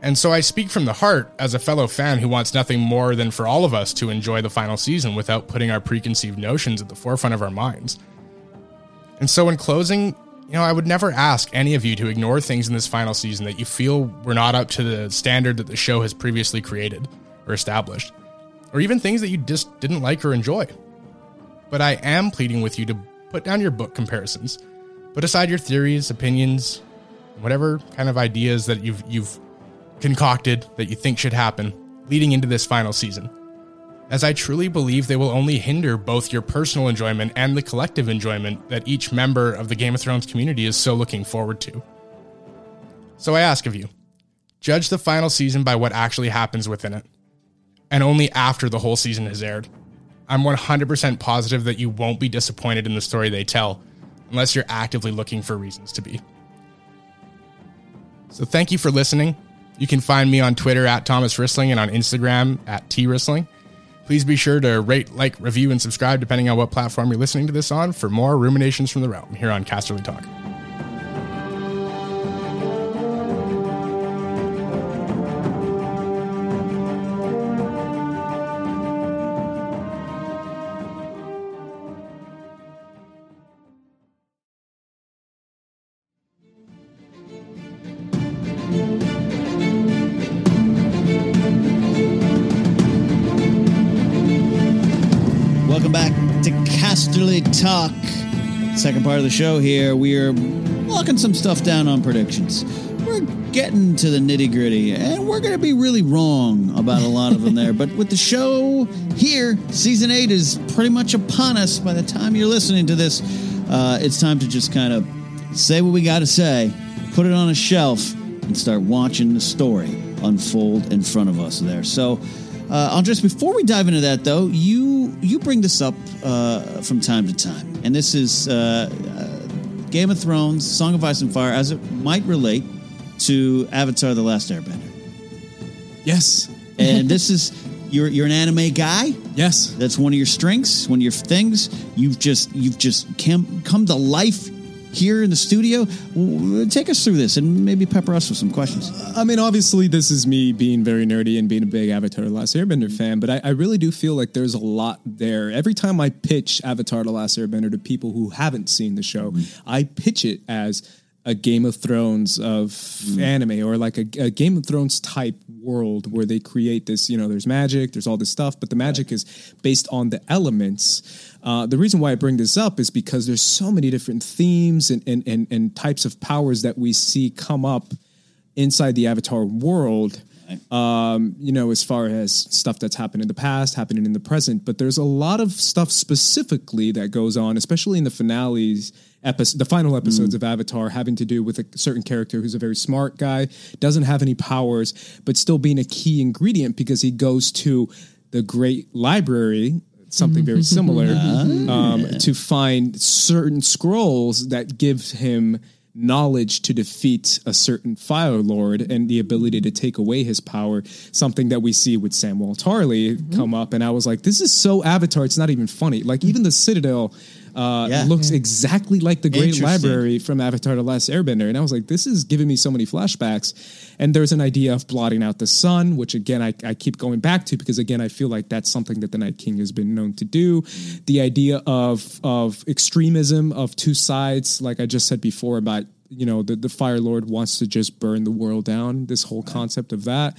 [SPEAKER 5] And so I speak from the heart as a fellow fan who wants nothing more than for all of us to enjoy the final season without putting our preconceived notions at the forefront of our minds. And so in closing, you know, I would never ask any of you to ignore things in this final season that you feel were not up to the standard that the show has previously created or established, or even things that you just didn't like or enjoy. But I am pleading with you to put down your book comparisons, put aside your theories, opinions, whatever kind of ideas that you've you've concocted that you think should happen leading into this final season. As I truly believe they will only hinder both your personal enjoyment and the collective enjoyment that each member of the Game of Thrones community is so looking forward to. So I ask of you judge the final season by what actually happens within it, and only after the whole season has aired. I'm 100% positive that you won't be disappointed in the story they tell, unless you're actively looking for reasons to be. So thank you for listening. You can find me on Twitter at Thomas Rissling and on Instagram at T Rissling. Please be sure to rate, like, review, and subscribe depending on what platform you're listening to this on for more ruminations from the realm here on Casterly Talk.
[SPEAKER 2] Part of the show here. We are locking some stuff down on predictions. We're getting to the nitty gritty, and we're going to be really wrong about a lot of them there. But with the show here, season eight is pretty much upon us by the time you're listening to this. Uh, it's time to just kind of say what we got to say, put it on a shelf, and start watching the story unfold in front of us there. So, uh, Andres, before we dive into that, though, you you bring this up uh, from time to time, and this is uh, uh, Game of Thrones, Song of Ice and Fire, as it might relate to Avatar: The Last Airbender.
[SPEAKER 3] Yes.
[SPEAKER 2] And this is you're you're an anime guy.
[SPEAKER 3] Yes.
[SPEAKER 2] That's one of your strengths, one of your things. You've just you've just come come to life here in the studio. Take us through this and maybe pepper us with some questions.
[SPEAKER 3] I mean, obviously, this is me being very nerdy and being a big Avatar: The Last Airbender fan, but I, I really do feel like there's a lot there. Every time I pitch Avatar: The Last Airbender to people who haven't seen the show, mm-hmm. I pitch it as a Game of Thrones of mm. anime or like a, a Game of Thrones type world where they create this, you know, there's magic, there's all this stuff, but the magic is based on the elements. Uh, the reason why I bring this up is because there's so many different themes and, and, and, and types of powers that we see come up inside the Avatar world. Um, you know, as far as stuff that's happened in the past, happening in the present, but there's a lot of stuff specifically that goes on, especially in the finales, episode, the final episodes of Avatar, having to do with a certain character who's a very smart guy, doesn't have any powers, but still being a key ingredient because he goes to the great library. Something very similar um, to find certain scrolls that give him knowledge to defeat a certain fire lord and the ability to take away his power. Something that we see with Samwell Tarly come up and I was like this is so avatar it's not even funny. Like even the citadel uh,
[SPEAKER 2] Yeah.
[SPEAKER 3] looks exactly like the Great Library from Avatar: The Last Airbender, and I was like, "This is giving me so many flashbacks." And there's an idea of blotting out the sun, which again I, I keep going back to because again I feel like that's something that the Night King has been known to do. The idea of of extremism of two sides, like I just said before about you know the the Fire Lord wants to just burn the world down. This whole concept of that.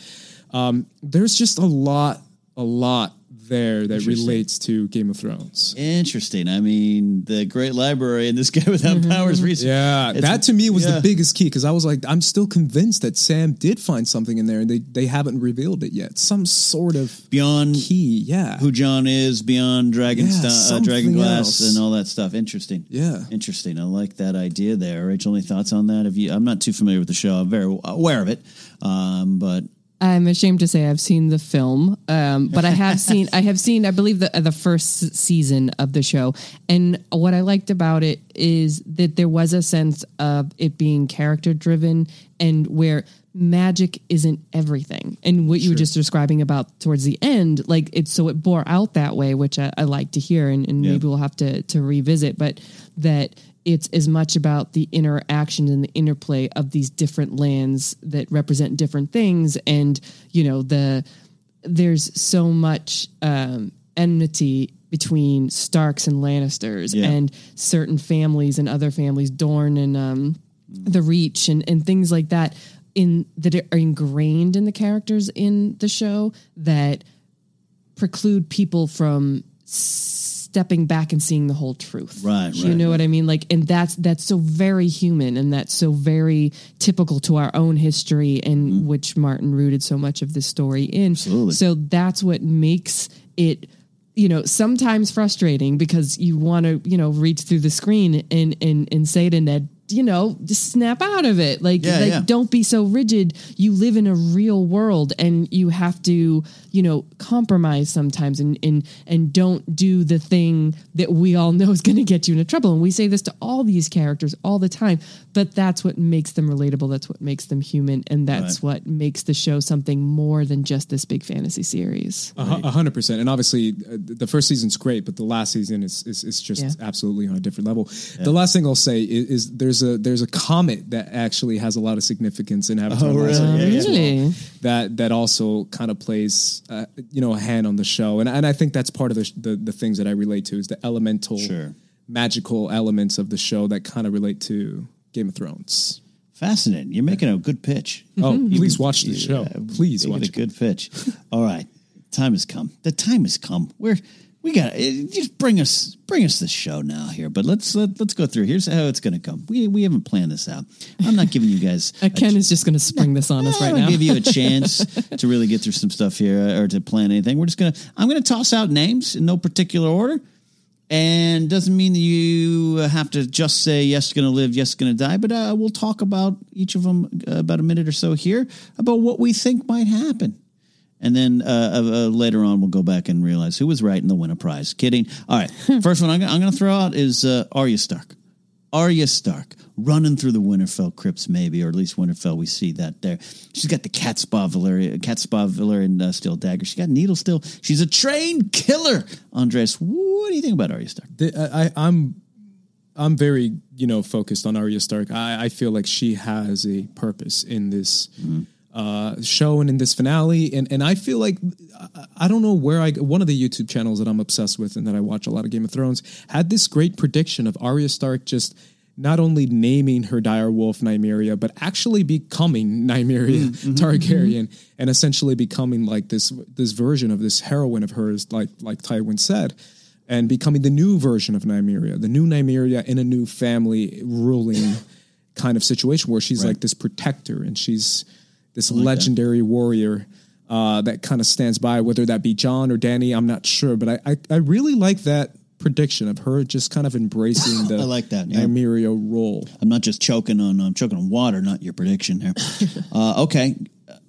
[SPEAKER 3] Um, there's just a lot, a lot there that relates to Game of Thrones.
[SPEAKER 2] Interesting. I mean, the Great Library and this guy without powers. reason-
[SPEAKER 3] Yeah,
[SPEAKER 2] It's-
[SPEAKER 3] that to me was
[SPEAKER 2] yeah.
[SPEAKER 3] the biggest key because I was like, I'm still convinced that Sam did find something in there and they, they haven't revealed it yet. Some sort of
[SPEAKER 2] beyond
[SPEAKER 3] key, yeah.
[SPEAKER 2] who Jon is, beyond Dragon
[SPEAKER 3] Yeah,
[SPEAKER 2] Sta- uh, Dragon Glass,
[SPEAKER 3] else.
[SPEAKER 2] and all that stuff. Interesting.
[SPEAKER 3] Yeah.
[SPEAKER 2] interesting. I like that idea there. Rachel, any thoughts on that? Have you? I'm not too familiar with the show. I'm very aware of it, um, but
[SPEAKER 4] I'm ashamed to say I've seen the film, um, but I have seen I have seen I believe the the first season of the show, and what I liked about it is that there was a sense of it being character driven and where magic isn't everything. And what you were just describing about towards the end, like it's so it bore out that way, which I, I like to hear, and, and
[SPEAKER 2] Yeah.
[SPEAKER 4] maybe we'll have to to revisit, but that it's as much about the interaction and the interplay of these different lands that represent different things, and you know the there's so much um, enmity between Starks and Lannisters,
[SPEAKER 2] Yeah.
[SPEAKER 4] and certain families and other families, Dorne and um, the Reach, and and things like that, in that are ingrained in the characters in the show that preclude people from stepping back and seeing the whole truth.
[SPEAKER 2] Right,
[SPEAKER 4] You
[SPEAKER 2] right,
[SPEAKER 4] know what I mean? Like, and that's that's so very human, and that's so very typical to our own history, and mm-hmm. which Martin rooted so much of this story in.
[SPEAKER 2] Absolutely.
[SPEAKER 4] So that's what makes it. You know, sometimes frustrating because you want to, you know, reach through the screen and and and say to Ned, you know, just snap out of it. Like,
[SPEAKER 2] Yeah,
[SPEAKER 4] like
[SPEAKER 2] yeah.
[SPEAKER 4] don't be so rigid. You live in a real world and you have to, you know, compromise sometimes and and and don't do the thing that we all know is going to get you into trouble. And we say this to all these characters all the time, but that's what makes them relatable. That's what makes them human and that's what makes the show something more than just this big fantasy series.
[SPEAKER 3] A A hundred percent, and obviously uh, the first season's great, but the last season is is, is just
[SPEAKER 4] Yeah.
[SPEAKER 3] absolutely on a different level. The last thing I'll say is, is there's a there's a comet that actually has a lot of significance in Avatar.
[SPEAKER 2] Oh,
[SPEAKER 3] Last
[SPEAKER 2] really?
[SPEAKER 3] Airbender
[SPEAKER 2] Yeah,
[SPEAKER 3] well. That that also kind of plays uh, you know a hand on the show, and and I think that's part of the, the the things that I relate to is the elemental,
[SPEAKER 2] Sure.
[SPEAKER 3] magical elements of the show that kind of relate to Game of Thrones.
[SPEAKER 2] Fascinating. You're making a good pitch.
[SPEAKER 3] Oh, please watch the show. Please
[SPEAKER 2] Making
[SPEAKER 3] watch
[SPEAKER 2] a good pitch. All right, time has come. The time has come. We're we got just bring us bring us the show now here. But let's let, let's go through. Here's how it's going to come. We we haven't planned this out. I'm not giving you guys.
[SPEAKER 4] Uh, Ken is just going to spring this on us right now.
[SPEAKER 2] give you a chance to really get through some stuff here uh, or to plan anything. We're just gonna. I'm gonna toss out names in no particular order, and doesn't mean that you have to just say yes, going to live, yes, going to die. But uh, we'll talk about each of them uh, about a minute or so here about what we think might happen. And then uh, uh, uh, later on, we'll go back and realize who was right and they'll win a prize. Kidding. All right. First one I'm gonna, I'm going to throw out is uh, Arya Stark. Arya Stark running through the Winterfell crypts, maybe, or at least Winterfell. We see that there. She's got the catspaw Valyrian, catspaw Valyrian uh, steel dagger. She got needle steel. She's a trained killer. Andres, what do you think about Arya Stark?
[SPEAKER 3] The- I, I, I'm I'm very you know focused on Arya Stark. I, I feel like she has a purpose in this uh, show and in this finale, and and I feel like I, don't know where I one of the YouTube channels that I'm obsessed with and that I watch a lot of Game of Thrones had this great prediction of Arya Stark just. Not only naming her dire wolf Nymeria, but actually becoming Nymeria Targaryen, and essentially becoming like this this version of this heroine of hers, like like Tywin said and becoming the new version of Nymeria, the new Nymeria in a new family ruling kind of situation where she's like this protector and she's this legendary warrior uh, that kind of stands by, whether that be Jon or Dany, I'm not sure, but I, I, I really like that prediction of her just kind of embracing the
[SPEAKER 2] I like that, yeah.
[SPEAKER 3] Nymeria role.
[SPEAKER 2] I'm not just choking on I'm choking on water, not your prediction here. uh, okay,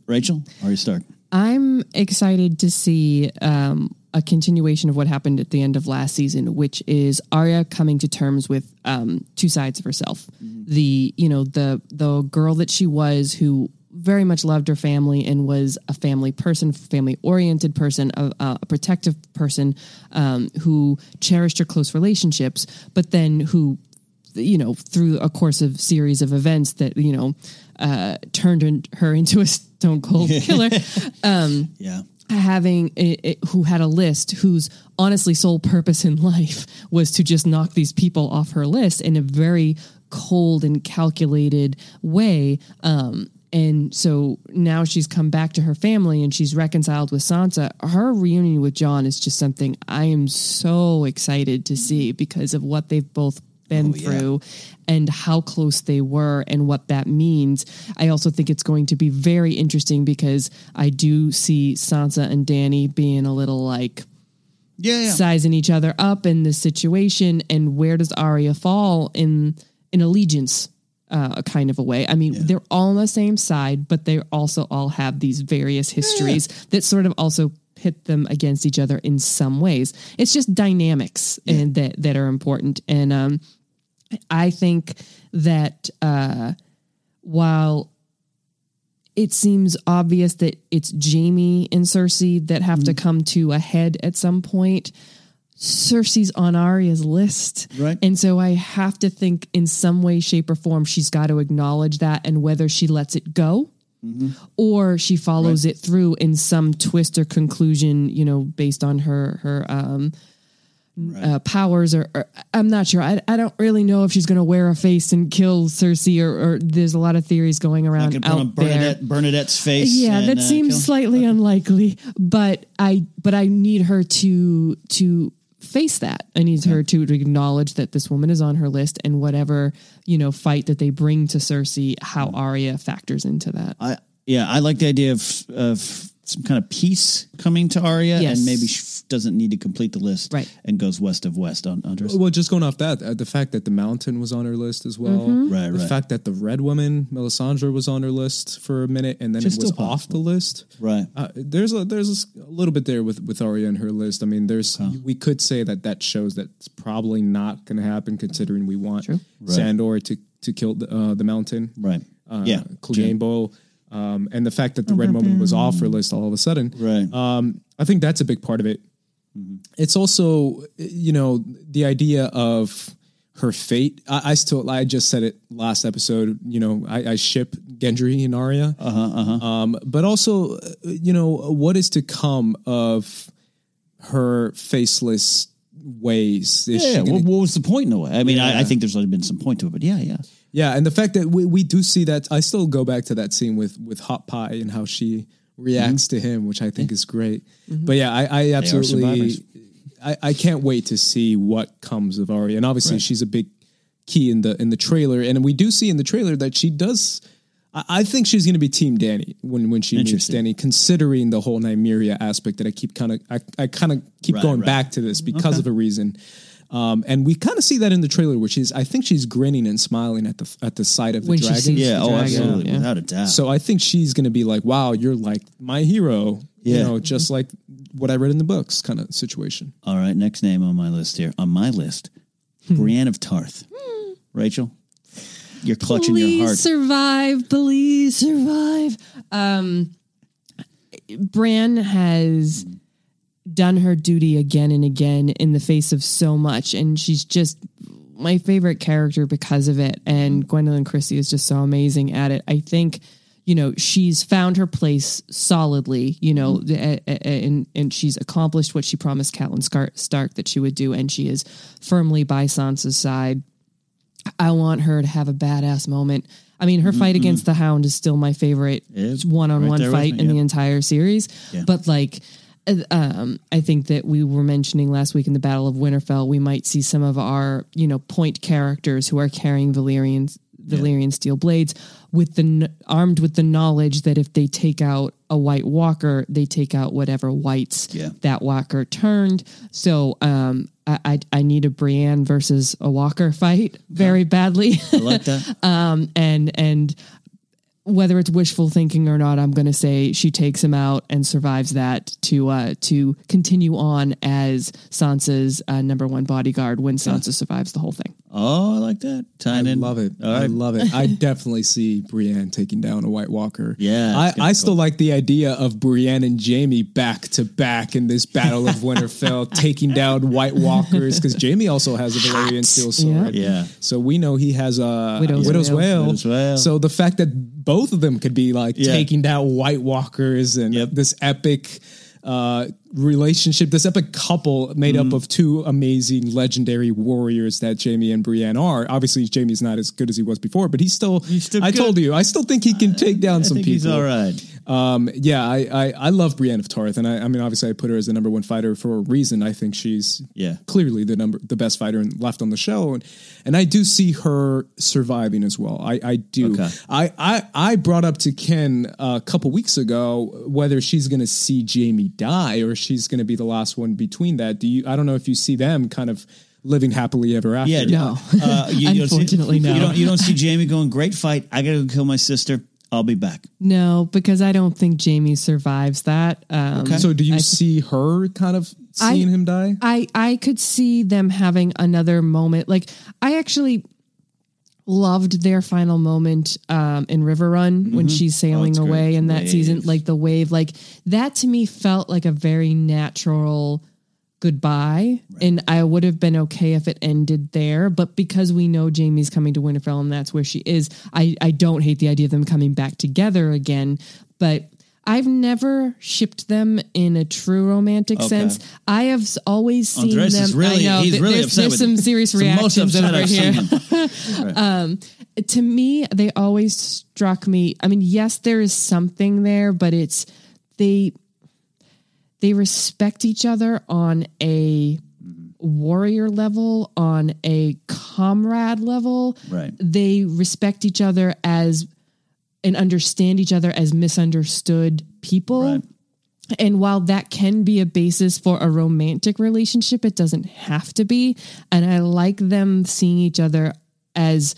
[SPEAKER 2] Rachel, Arya Stark.
[SPEAKER 4] I'm excited to see um, a continuation of what happened at the end of last season, which is Arya coming to terms with um, two sides of herself. The you know the the girl that she was, who very much loved her family and was a family person, family oriented person, a, a protective person um, who cherished her close relationships, but then who you know, through a course of series of events that, you know, uh, turned in- her into a stone cold killer,
[SPEAKER 2] Yeah.
[SPEAKER 4] having who had a list whose honestly sole purpose in life was to just knock these people off her list in a very cold and calculated way. Um, and so now she's come back to her family and she's reconciled with Sansa. Her reunion with Jon is just something I am so excited to see because of what they've both been oh, through and how close they were and what that means. I also think it's going to be very interesting because I do see Sansa and Dany being a little like
[SPEAKER 2] Yeah, yeah.
[SPEAKER 4] sizing each other up in this situation and where does Arya fall in in allegiance uh, a kind of a way. I mean, they're all on the same side, but they also all have these various histories that sort of also pit them against each other in some ways. It's just dynamics and that that are important. And um, I think that uh, while it seems obvious that it's Jaime and Cersei that have to come to a head at some point, Cersei's on Arya's list.
[SPEAKER 2] Right.
[SPEAKER 4] And so I have to think in some way, shape, or form, she's got to acknowledge that and whether she lets it go or she follows it through in some twist or conclusion, you know, based on her, her, um, uh, powers or, or I'm not sure. I, I don't really know if she's going to wear a face and kill Cersei or, or there's a lot of theories going around out
[SPEAKER 2] on
[SPEAKER 4] there.
[SPEAKER 2] Bernadette's face.
[SPEAKER 4] Yeah,
[SPEAKER 2] and,
[SPEAKER 4] that
[SPEAKER 2] uh,
[SPEAKER 4] seems slightly unlikely, but I but I need her to to face that. I need her to, acknowledge that this woman is on her list and whatever, you know, fight that they bring to Cersei, how
[SPEAKER 2] Mm.
[SPEAKER 4] Arya factors into that.
[SPEAKER 2] I yeah, I like the idea of of some kind of peace coming to Arya,
[SPEAKER 4] Yes.
[SPEAKER 2] and maybe she doesn't need to complete the list,
[SPEAKER 4] Right.
[SPEAKER 2] And goes west of west on under.
[SPEAKER 3] Well, just going off that, uh, the fact that the mountain was on her list as well,
[SPEAKER 4] Mm-hmm.
[SPEAKER 2] Right,
[SPEAKER 3] the
[SPEAKER 2] right.
[SPEAKER 3] fact that the red woman Melisandre was on her list for a minute and then
[SPEAKER 2] Which
[SPEAKER 3] it was off the list.
[SPEAKER 2] Right.
[SPEAKER 3] Uh, there's a there's a little bit there with with Arya and her list. I mean, there's we could say that that shows that it's probably not going to happen considering we want Sandor to to kill the, uh, the mountain.
[SPEAKER 2] Right.
[SPEAKER 3] Uh,
[SPEAKER 2] Yeah.
[SPEAKER 3] Clegane Um, and the fact that the red moment was off her list all of a sudden.
[SPEAKER 2] Right.
[SPEAKER 3] Um, I think that's a big part of it. It's also, you know, the idea of her fate. I, I still, I just said it last episode. You know, I, I ship Gendry and Arya. Uh-huh, uh-huh. Um, but also, uh, you know, what is to come of her faceless ways? Is she
[SPEAKER 2] yeah.
[SPEAKER 3] gonna-
[SPEAKER 2] What, what was the point in a way? I mean, I, I think there's been some point to it, but yeah, yeah.
[SPEAKER 3] Yeah, and the fact that we, we do see that, I still go back to that scene with with Hot Pie and how she reacts to him, which I think is great. But yeah, I, I absolutely. I, I can't wait to see what comes of Arya, and obviously she's a big key in the in the trailer, and we do see in the trailer that she does. I I think she's going to be Team Dany when when she meets Dany, considering the whole Nymeria aspect that I keep kind of I, I kind of keep
[SPEAKER 2] Right,
[SPEAKER 3] going
[SPEAKER 2] right.
[SPEAKER 3] back to this because of a reason. Um, and we kind of see that in the trailer, which is I think she's grinning and smiling at the at the sight of the
[SPEAKER 4] When she
[SPEAKER 3] dragon.
[SPEAKER 2] Yeah.
[SPEAKER 4] the
[SPEAKER 2] Oh,
[SPEAKER 4] dragon,
[SPEAKER 2] absolutely.
[SPEAKER 4] yeah.
[SPEAKER 2] Without a doubt.
[SPEAKER 3] So I think she's going to be like, "Wow, you're like my hero," you know, just like what I read in the books, kind of situation.
[SPEAKER 2] All right. Next name on my list here. On my list,
[SPEAKER 4] Hmm.
[SPEAKER 2] Brienne of Tarth. Rachel, you're clutching
[SPEAKER 4] please
[SPEAKER 2] your heart.
[SPEAKER 4] survive, please survive. Um, Bran has done her duty again and again in the face of so much, and she's just my favorite character because of it. And Gwendoline Christie is just so amazing at it. I think. You know, she's found her place solidly. You know, mm-hmm. a- and and she's accomplished what she promised Catelyn Stark that she would do, and she is firmly by Sansa's side. I want her to have a badass moment. I mean, her fight mm-hmm. against the Hound is still my favorite one-on-one
[SPEAKER 2] right there with
[SPEAKER 4] fight in the entire series.
[SPEAKER 2] Yeah.
[SPEAKER 4] But like, um, I think that we were mentioning last week in the Battle of Winterfell, we might see some of our you know point characters who are carrying Valyrian Valyrian steel blades with the armed with the knowledge that if they take out a White Walker, they take out whatever whites
[SPEAKER 2] Yeah.
[SPEAKER 4] that Walker turned. So um, I, I I need a Brienne versus a Walker fight very badly.
[SPEAKER 2] I like that.
[SPEAKER 4] um, and and whether it's wishful thinking or not, I'm going to say she takes him out and survives that to uh, to continue on as Sansa's uh, number one bodyguard when Sansa survives the whole thing.
[SPEAKER 2] Oh, I like that. Tying
[SPEAKER 3] I
[SPEAKER 2] in.
[SPEAKER 3] love it.
[SPEAKER 2] All
[SPEAKER 3] I
[SPEAKER 2] right.
[SPEAKER 3] love it. I definitely see Brienne taking down a White Walker.
[SPEAKER 2] Yeah,
[SPEAKER 3] I, I
[SPEAKER 2] be
[SPEAKER 3] still like the idea of Brienne and Jaime back to back in this Battle of Winterfell, taking down White Walkers because Jaime also has a Valyrian steel sword.
[SPEAKER 2] Yeah.
[SPEAKER 3] So we know he has a
[SPEAKER 4] Widow's
[SPEAKER 3] Widow's,
[SPEAKER 4] Wail.
[SPEAKER 3] Wail.
[SPEAKER 2] Widow's Wail.
[SPEAKER 3] So the fact that both of them could be like
[SPEAKER 2] Yeah.
[SPEAKER 3] taking down White Walkers and
[SPEAKER 2] Yep.
[SPEAKER 3] this epic uh, relationship, this epic couple made
[SPEAKER 2] Mm-hmm.
[SPEAKER 3] up of two amazing legendary warriors that Jaime and Brienne are. Obviously, Jaime's not as good as he was before, but he's still.
[SPEAKER 2] He's still
[SPEAKER 3] I
[SPEAKER 2] good.
[SPEAKER 3] told you, I still think he can take down
[SPEAKER 2] I
[SPEAKER 3] some people.
[SPEAKER 2] he's all right.
[SPEAKER 3] Um, yeah, I, I I love Brienne of Tarth, and I, I mean, obviously, I put her as the number one fighter for a reason. I think she's
[SPEAKER 2] Yeah.
[SPEAKER 3] clearly the number the best fighter in, left on the show, and and I do see her surviving as well. I I do.
[SPEAKER 2] Okay.
[SPEAKER 3] I I I brought up to Ken a couple weeks ago whether she's going to see Jaime die or she's going to be the last one between that. Do you? I don't know if you see them kind of living happily ever after.
[SPEAKER 2] Yeah,
[SPEAKER 4] No.
[SPEAKER 2] Uh, you, you don't see-
[SPEAKER 4] Unfortunately, no.
[SPEAKER 2] You don't, you don't see Jaime going, great fight. I got to go kill my sister. I'll be back.
[SPEAKER 4] No, because I don't think Jaime survives that. Um,
[SPEAKER 3] So do you see her kind of
[SPEAKER 4] I-
[SPEAKER 3] seeing him die?
[SPEAKER 4] I I could see them having another moment. Like I actually loved their final moment um, in Riverrun when she's sailing
[SPEAKER 2] it's great.
[SPEAKER 4] away in that season, like the wave, like that to me felt like a very natural goodbye. And I would have been okay if it ended there. But because we know Jaime's coming to Winterfell and that's where she is, I, I don't hate the idea of them coming back together again. But I've never shipped them in a true romantic sense. I have always seen
[SPEAKER 2] Andres
[SPEAKER 4] them.
[SPEAKER 2] is really,
[SPEAKER 4] I know
[SPEAKER 2] he's
[SPEAKER 4] th-
[SPEAKER 2] really
[SPEAKER 4] there's,
[SPEAKER 2] upset
[SPEAKER 4] there's some serious
[SPEAKER 2] It's the most
[SPEAKER 4] reactions over
[SPEAKER 2] I've
[SPEAKER 4] here
[SPEAKER 2] him.
[SPEAKER 4] Um, to me they always struck me i mean yes there is something there but it's they they respect each other on a warrior level on a comrade level
[SPEAKER 2] Right.
[SPEAKER 4] they respect each other as and understand each other as misunderstood people
[SPEAKER 2] Right.
[SPEAKER 4] and while that can be a basis for a romantic relationship, it doesn't have to be. And I like them seeing each other as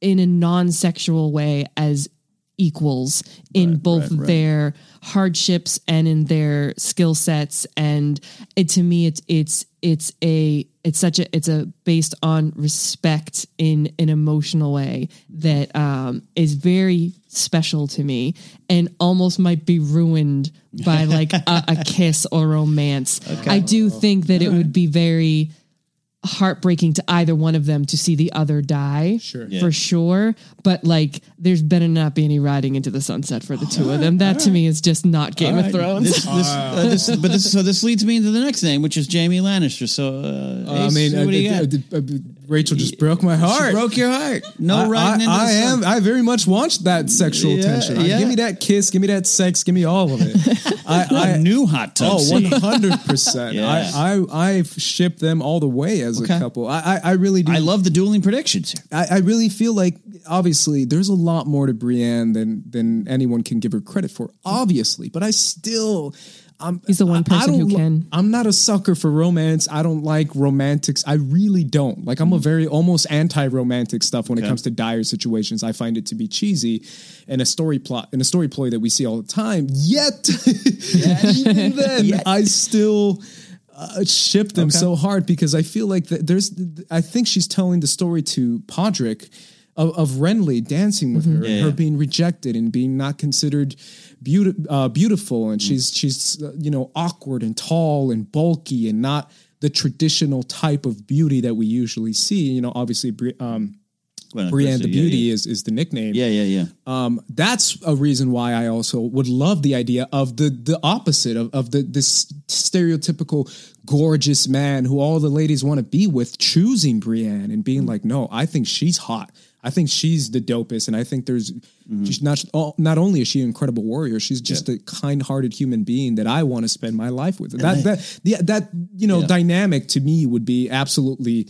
[SPEAKER 4] in a non sexual way as equals in both
[SPEAKER 2] right, right.
[SPEAKER 4] their hardships and in their skill sets. And it to me it's it's it's a it's such a it's a based on respect in an emotional way that um is very special to me and almost might be ruined by like a, a kiss or romance. I do think that it would be very heartbreaking to either one of them to see the other die
[SPEAKER 3] Sure.
[SPEAKER 2] Yeah.
[SPEAKER 4] for sure but like there's better not be any riding into the sunset for the two of them that to me is just not game of thrones
[SPEAKER 2] This, this, uh, this, but this, so this leads me into the next name, which is Jaime Lannister. So, uh,
[SPEAKER 3] I
[SPEAKER 2] Ace,
[SPEAKER 3] mean,
[SPEAKER 2] what do you
[SPEAKER 3] uh,
[SPEAKER 2] got?
[SPEAKER 3] uh, uh, Rachel just broke my heart.
[SPEAKER 2] She broke your heart. No
[SPEAKER 3] I,
[SPEAKER 2] riding
[SPEAKER 3] I, I
[SPEAKER 2] sun.
[SPEAKER 3] am. I very much want that sexual
[SPEAKER 2] Yeah,
[SPEAKER 3] tension.
[SPEAKER 2] Yeah.
[SPEAKER 3] Give me that kiss. Give me that sex. Give me all of it. I,
[SPEAKER 2] a new hot tub
[SPEAKER 3] Oh, 100%. I, I, I've shipped them all the way as
[SPEAKER 2] Okay.
[SPEAKER 3] a couple. I, I, I really do.
[SPEAKER 2] I love the dueling predictions.
[SPEAKER 3] I, I really feel like obviously there's a lot more to Brienne than than anyone can give her credit for, obviously. But I still I'm
[SPEAKER 4] He's the one
[SPEAKER 3] I- I
[SPEAKER 4] person who can.
[SPEAKER 3] I'm not a sucker for romance. I don't like romantics. I really don't. Like I'm a very almost anti-romantic stuff when it comes to dire situations. I find it to be cheesy and a story plot and a story ploy that we see all the time. Yet even then I still uh, ship them so hard because I feel like that there's I think she's telling the story to Podrick of, of Renly dancing with her and
[SPEAKER 2] Yeah,
[SPEAKER 3] her
[SPEAKER 2] yeah.
[SPEAKER 3] being rejected and being not considered beauti- uh, beautiful and she's she's uh, you know awkward and tall and bulky and not the traditional type of beauty that we usually see you know obviously um,
[SPEAKER 2] Well,
[SPEAKER 3] Brienne the
[SPEAKER 2] yeah,
[SPEAKER 3] Beauty
[SPEAKER 2] yeah.
[SPEAKER 3] is is the nickname
[SPEAKER 2] Yeah, yeah, yeah.
[SPEAKER 3] um, that's a reason why I also would love the idea of the the opposite of, of the this stereotypical gorgeous man who all the ladies want to be with choosing Brienne and being like, no, I think she's hot. I think she's the dopest, and I think there's mm-hmm. she's not oh, not only is she an incredible warrior, she's just a kind-hearted human being that I want to spend my life with. That that yeah, that you know dynamic to me would be absolutely.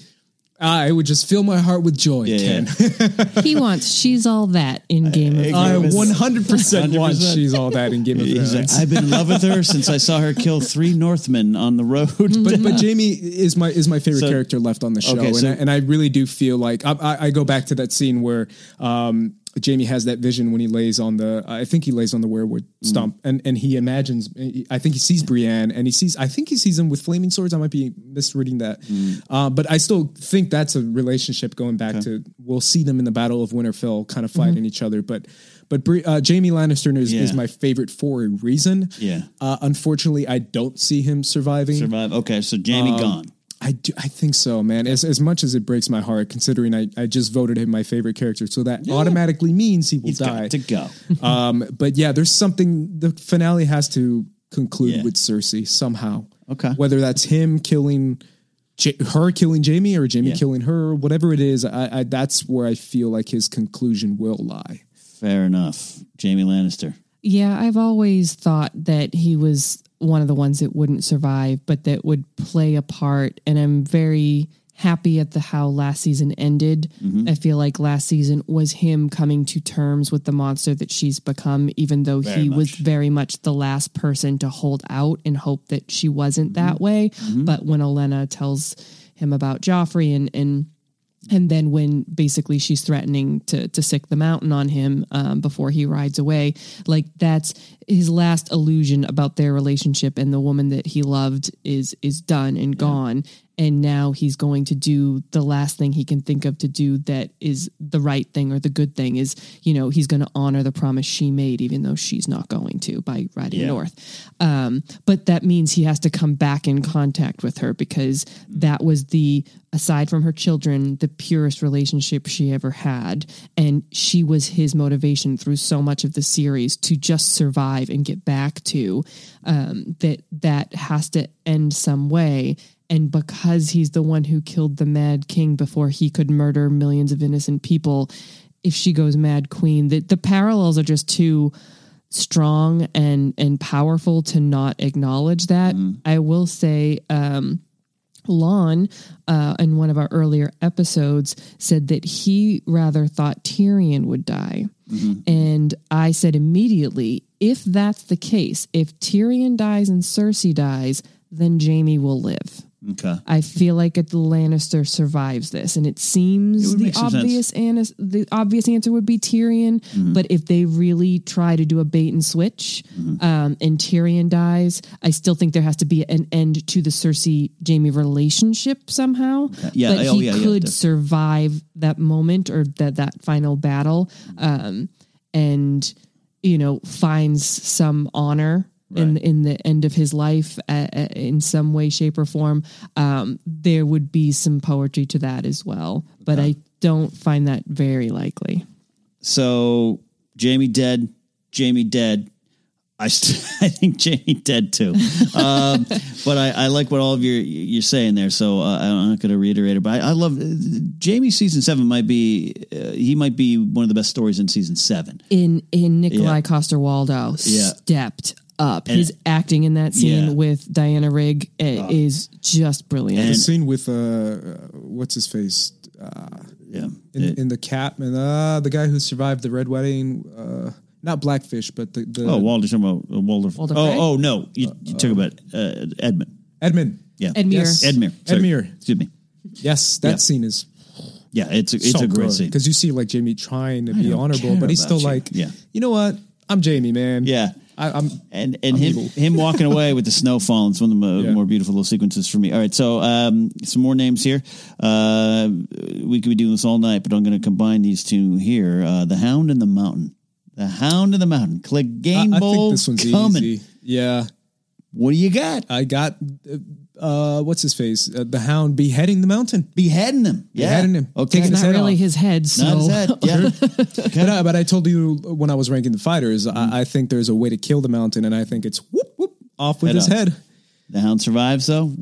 [SPEAKER 3] I would just fill my heart with joy,
[SPEAKER 2] Yeah,
[SPEAKER 3] Ken.
[SPEAKER 2] yeah.
[SPEAKER 4] he wants she's all that in game of
[SPEAKER 3] I
[SPEAKER 4] thrones
[SPEAKER 3] 100% want
[SPEAKER 2] 100%.
[SPEAKER 3] she's all that in Game of
[SPEAKER 2] He's like,
[SPEAKER 3] Thrones.
[SPEAKER 2] I've been in love with her since I saw her kill three Northmen on the road.
[SPEAKER 3] but but Jaime is my is my favorite
[SPEAKER 2] So-
[SPEAKER 3] character left on the show,
[SPEAKER 2] Okay,
[SPEAKER 3] and,
[SPEAKER 2] so-
[SPEAKER 3] I, and I really do feel like I, I, I go back to that scene where um, Jaime has that vision when he lays on the I think he lays on the weirwood
[SPEAKER 2] Mm.
[SPEAKER 3] stump, and and he imagines I think he sees Brienne, and he sees I think he sees him with flaming swords. I might be misreading that,
[SPEAKER 2] Mm.
[SPEAKER 3] uh, but I still think that's a relationship going back to we'll see them in the Battle of Winterfell, kind of fighting each other, but. But uh, Jaime Lannister is, is my favorite for a reason.
[SPEAKER 2] Yeah.
[SPEAKER 3] Uh, unfortunately, I don't see him surviving.
[SPEAKER 2] Survive. Okay, so Jaime
[SPEAKER 3] Um,
[SPEAKER 2] gone.
[SPEAKER 3] I do, I think so, man. As as much as it breaks my heart, considering I, I just voted him my favorite character, so that automatically means he will
[SPEAKER 2] He's
[SPEAKER 3] die.
[SPEAKER 2] got to go.
[SPEAKER 3] um, but yeah, there's something. The finale has to conclude
[SPEAKER 2] Yeah.
[SPEAKER 3] with Cersei somehow.
[SPEAKER 2] Okay.
[SPEAKER 3] whether that's him killing. J- her killing Jaime or Jaime
[SPEAKER 2] Yeah.
[SPEAKER 3] killing her, whatever it is, I, I that's where I feel like his conclusion will lie.
[SPEAKER 2] Fair enough. Jaime Lannister.
[SPEAKER 4] Yeah, I've always thought that he was one of the ones that wouldn't survive, but that would play a part. And I'm very happy at the how last season ended. Mm-hmm. I feel like last season was him coming to terms with the monster that she's become, even though
[SPEAKER 2] Very
[SPEAKER 4] he was very much the last person to hold out and hope that she wasn't that mm-hmm. way. Mm-hmm. But when Olenna tells him about Joffrey and and and then when basically she's threatening to to sick the mountain on him um, before he rides away, like that's his last illusion about their relationship and the woman that he loved is is done and gone. And now he's going to do the last thing he can think of to do that is the right thing or the good thing is you know he's going to honor the promise she made even though she's not going to by riding
[SPEAKER 2] Yeah.
[SPEAKER 4] north. Um, but that means he has to come back in contact with her because that was the aside from her children the purest relationship she ever had. And she was his motivation through so much of the series to just survive and get back to um, that that has to end some way and because he's the one who killed the mad king before he could murder millions of innocent people if she goes mad queen the, the parallels are just too strong and and powerful to not acknowledge that i will say um Lon, uh, in one of our earlier episodes, said that he rather thought Tyrion would die. And I said immediately, if that's the case, if Tyrion dies and Cersei dies, then Jaime will live.
[SPEAKER 2] Okay.
[SPEAKER 4] I feel like the Lannister survives this, and it
[SPEAKER 2] It
[SPEAKER 4] seems
[SPEAKER 2] would
[SPEAKER 4] the
[SPEAKER 2] make some sense.
[SPEAKER 4] obvious anis- the obvious answer would be Tyrion. But if they really try to do a bait and switch, um, and Tyrion dies, I still think there has to be an end to the Cersei Jaime relationship somehow.
[SPEAKER 2] Yeah,
[SPEAKER 4] but
[SPEAKER 2] oh,
[SPEAKER 4] he
[SPEAKER 2] yeah, yeah,
[SPEAKER 4] could
[SPEAKER 2] def-
[SPEAKER 4] survive that moment or that that final battle, um, and you know finds some honor in in the end of his life uh, uh, in some way, shape, or form. Um, there would be some poetry to that as well, but I don't find that very likely.
[SPEAKER 2] So Jaime dead, Jaime dead. I st- I think Jaime dead too, um, but I, I like what all of you you're saying there. So uh, I'm not going to reiterate it. But I, I love Jaime season seven might be uh, he might be one of the best stories in season seven.
[SPEAKER 4] In in Nikolaj
[SPEAKER 2] Yeah.
[SPEAKER 4] Coster-Waldau
[SPEAKER 2] Yeah.
[SPEAKER 4] stepped up. His acting in that scene
[SPEAKER 2] Yeah. Oh.
[SPEAKER 4] with Diana Rigg uh, is just brilliant.
[SPEAKER 3] The scene with uh, uh, what's his face
[SPEAKER 2] Yeah,
[SPEAKER 3] in,
[SPEAKER 2] It-
[SPEAKER 3] in the cap and uh, the guy who survived the red wedding. Uh, not Blackfish, but the, the
[SPEAKER 2] oh Walter talking about uh, Walter.
[SPEAKER 4] Walder Frey?
[SPEAKER 2] oh oh no, you, you talk about uh, Edmund.
[SPEAKER 3] Edmund.
[SPEAKER 2] Yeah,
[SPEAKER 4] Edmure.
[SPEAKER 3] Yes.
[SPEAKER 2] Edmure. Sorry.
[SPEAKER 3] Edmure.
[SPEAKER 2] Excuse me.
[SPEAKER 3] Yes, that
[SPEAKER 2] Yeah.
[SPEAKER 3] scene is
[SPEAKER 2] Yeah, it's a, it's a great scene.
[SPEAKER 3] because you see like Jaime trying to be
[SPEAKER 2] don't
[SPEAKER 3] honorable,
[SPEAKER 2] care
[SPEAKER 3] but he's
[SPEAKER 2] about
[SPEAKER 3] still
[SPEAKER 2] you.
[SPEAKER 3] like,
[SPEAKER 2] Yeah.
[SPEAKER 3] you know what? I'm Jaime, man.
[SPEAKER 2] Yeah.
[SPEAKER 3] I, I'm.
[SPEAKER 2] and and
[SPEAKER 3] I'm
[SPEAKER 2] him
[SPEAKER 3] evil.
[SPEAKER 2] him walking away with the snow falling is one of the mo-
[SPEAKER 3] Yeah.
[SPEAKER 2] more beautiful little sequences for me. All right, so um, some more names here. Uh, we could be doing this all night, but I'm going to combine these two here: uh, the Hound and the Mountain. The Hound and the Mountain. Clegane
[SPEAKER 3] I
[SPEAKER 2] bowl
[SPEAKER 3] think this one's
[SPEAKER 2] coming.
[SPEAKER 3] easy. Yeah,
[SPEAKER 2] What do you got?
[SPEAKER 3] I got. Uh, what's his face? Uh, the Hound beheading the mountain.
[SPEAKER 2] Beheading him. Yeah,
[SPEAKER 3] Beheading him.
[SPEAKER 2] Okay,
[SPEAKER 3] Taking
[SPEAKER 4] it's
[SPEAKER 3] his
[SPEAKER 4] not
[SPEAKER 3] head
[SPEAKER 4] really
[SPEAKER 3] off.
[SPEAKER 4] his head, so
[SPEAKER 2] not his head. Yeah,
[SPEAKER 3] But I, but I told you when I was ranking the fighters,
[SPEAKER 2] Mm-hmm.
[SPEAKER 3] I, I think there's a way to kill the mountain, and I think it's whoop whoop off with
[SPEAKER 2] Head
[SPEAKER 3] his
[SPEAKER 2] off.
[SPEAKER 3] head.
[SPEAKER 2] the Hound survives though.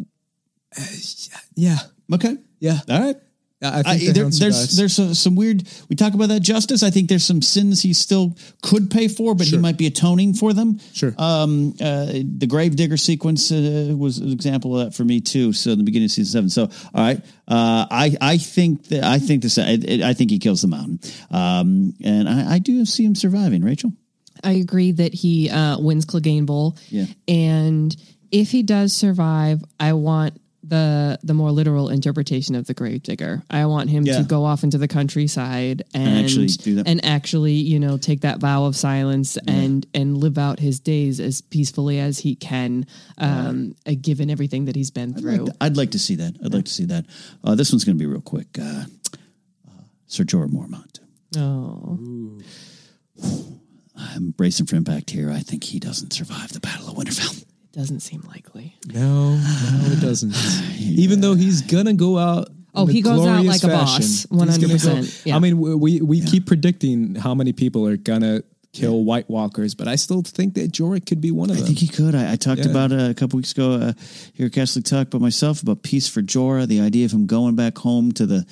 [SPEAKER 3] Yeah,
[SPEAKER 2] Okay.
[SPEAKER 3] yeah.
[SPEAKER 2] All right.
[SPEAKER 3] I I
[SPEAKER 2] I,
[SPEAKER 3] think
[SPEAKER 2] there, there's
[SPEAKER 3] survives.
[SPEAKER 2] there's some, some weird. We talk about that justice. I think there's some sins he still could pay for, but he might be atoning for them.
[SPEAKER 3] Sure.
[SPEAKER 2] Um, uh, the Gravedigger sequence uh, was an example of that for me too. So in the beginning of season seven. So all right, uh, I I think that I think this I, I think he kills the mountain, um, and I, I do see him surviving. Rachel.
[SPEAKER 4] I agree that he uh, wins Clegane Bowl.
[SPEAKER 2] Yeah.
[SPEAKER 4] And if he does survive, I want the the more literal interpretation of the gravedigger. I want him
[SPEAKER 2] Yeah.
[SPEAKER 4] to go off into the countryside and,
[SPEAKER 2] actually do that.
[SPEAKER 4] and actually, you know, take that vow of silence and and live out his days as peacefully as he can, um, uh, given everything that he's been
[SPEAKER 2] I'd
[SPEAKER 4] through.
[SPEAKER 2] like, to, I'd like to see that. I'd like to see that. Uh, this one's going to be real quick. Uh, uh, Sir Jorah Mormont.
[SPEAKER 4] oh,
[SPEAKER 2] I'm bracing for impact here. I think he doesn't survive the Battle of Winterfell.
[SPEAKER 4] It doesn't seem likely.
[SPEAKER 3] no, no, it doesn't. Even though he's gonna go out.
[SPEAKER 4] Oh, he goes out
[SPEAKER 3] glorious
[SPEAKER 4] like a boss, 100%,
[SPEAKER 3] go-
[SPEAKER 4] yeah.
[SPEAKER 3] I mean, we we, we keep predicting how many people are gonna kill White Walkers, but I still think that Jorah could be one of them.
[SPEAKER 2] I think he could. I, I talked
[SPEAKER 3] Yeah.
[SPEAKER 2] about it a couple weeks ago uh, here at Casterly Talk by myself about peace for Jorah, the idea of him going back home to the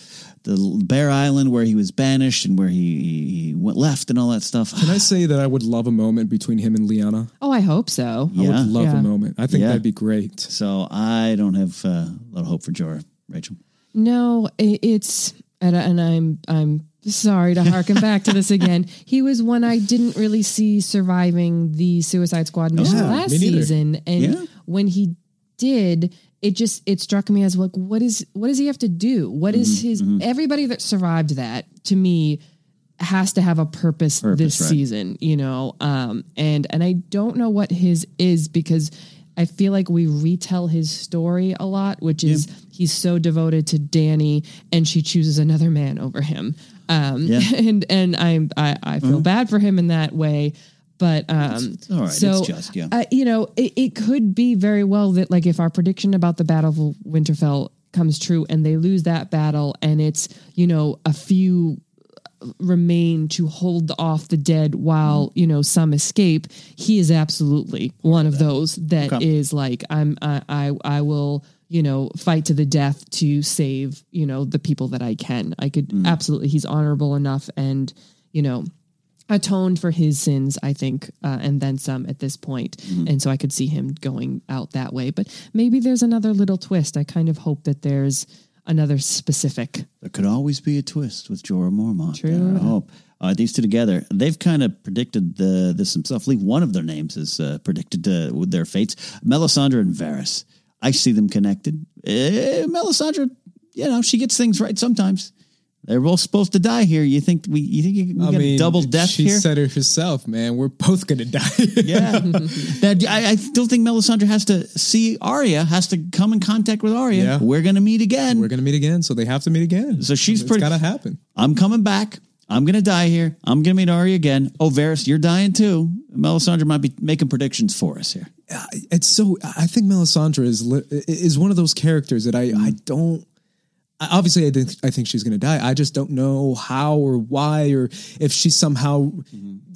[SPEAKER 2] the Bear Island where he was banished and where he, he went left and all that stuff.
[SPEAKER 3] Can I say that I would love a moment between him and Lyanna?
[SPEAKER 4] Oh, I hope so.
[SPEAKER 3] I
[SPEAKER 2] Yeah.
[SPEAKER 3] would love
[SPEAKER 4] Yeah.
[SPEAKER 3] a moment. I think
[SPEAKER 2] Yeah.
[SPEAKER 3] that'd be great.
[SPEAKER 2] So I don't have uh, a lot of hope for Jorah, Rachel.
[SPEAKER 4] No, i- it's and, and I'm I'm sorry to harken back to this again. He was one I didn't really see surviving the Suicide Squad mission
[SPEAKER 3] Yeah,
[SPEAKER 4] last
[SPEAKER 3] me neither.
[SPEAKER 4] season, and
[SPEAKER 2] Yeah.
[SPEAKER 4] when he did. It just it struck me as like what is what does he have to do? What is
[SPEAKER 2] Mm-hmm,
[SPEAKER 4] his everybody that survived that to me has to have a purpose,
[SPEAKER 2] Purpose,
[SPEAKER 4] this
[SPEAKER 2] right.
[SPEAKER 4] season, you know. Um and and I don't know what his is because I feel like we retell his story a lot, which is he's so devoted to Dany, and she chooses another man over him. Um,
[SPEAKER 2] Yeah.
[SPEAKER 4] and and I I, I feel bad for him in that way. But um,
[SPEAKER 2] it's all right.
[SPEAKER 4] So,
[SPEAKER 2] It's just, yeah.
[SPEAKER 4] uh, you know, it, it could be very well that like if our prediction about the Battle of Winterfell comes true and they lose that battle, and it's you know a few remain to hold off the dead while
[SPEAKER 2] Mm-hmm.
[SPEAKER 4] you know some escape he is absolutely one of those that is
[SPEAKER 2] Okay.
[SPEAKER 4] like i'm I, I i will you know fight to the death to save you know the people that i can i could
[SPEAKER 2] Mm.
[SPEAKER 4] absolutely he's honorable enough and you know atoned for his sins i think uh, and then some at this point
[SPEAKER 2] Mm-hmm.
[SPEAKER 4] and so i could see him going out that way but maybe there's another little twist i kind of hope that there's another specific
[SPEAKER 2] There could always be a twist with Jorah Mormont.
[SPEAKER 4] True.
[SPEAKER 2] I hope. Uh, these two together, they've kind of predicted the, this themselves. At least one of their names is uh, predicted uh, with their fates. Melisandre and Varys. I see them connected. Eh, Melisandre, you know, she gets things right sometimes. They're both supposed to die here. You think we? You think we
[SPEAKER 3] I
[SPEAKER 2] got
[SPEAKER 3] mean,
[SPEAKER 2] double death
[SPEAKER 3] she
[SPEAKER 2] here?
[SPEAKER 3] said it herself, man. We're both gonna die.
[SPEAKER 2] Yeah, that I, I still think Melisandre has to see Arya, has to come in contact with Arya.
[SPEAKER 3] Yeah.
[SPEAKER 2] We're going to meet again.
[SPEAKER 3] We're gonna meet again, so they have to meet again.
[SPEAKER 2] So she's
[SPEAKER 3] it's
[SPEAKER 2] pretty-
[SPEAKER 3] gotta happen.
[SPEAKER 2] I'm coming back. I'm going to die here. I'm going to meet Arya again. Oh, Varys, you're dying too. Melisandre might be making predictions for us here.
[SPEAKER 3] It's so. I think Melisandre is is one of those characters that I I don't. Obviously, I think I think she's going to die. I just don't know how or why or if she somehow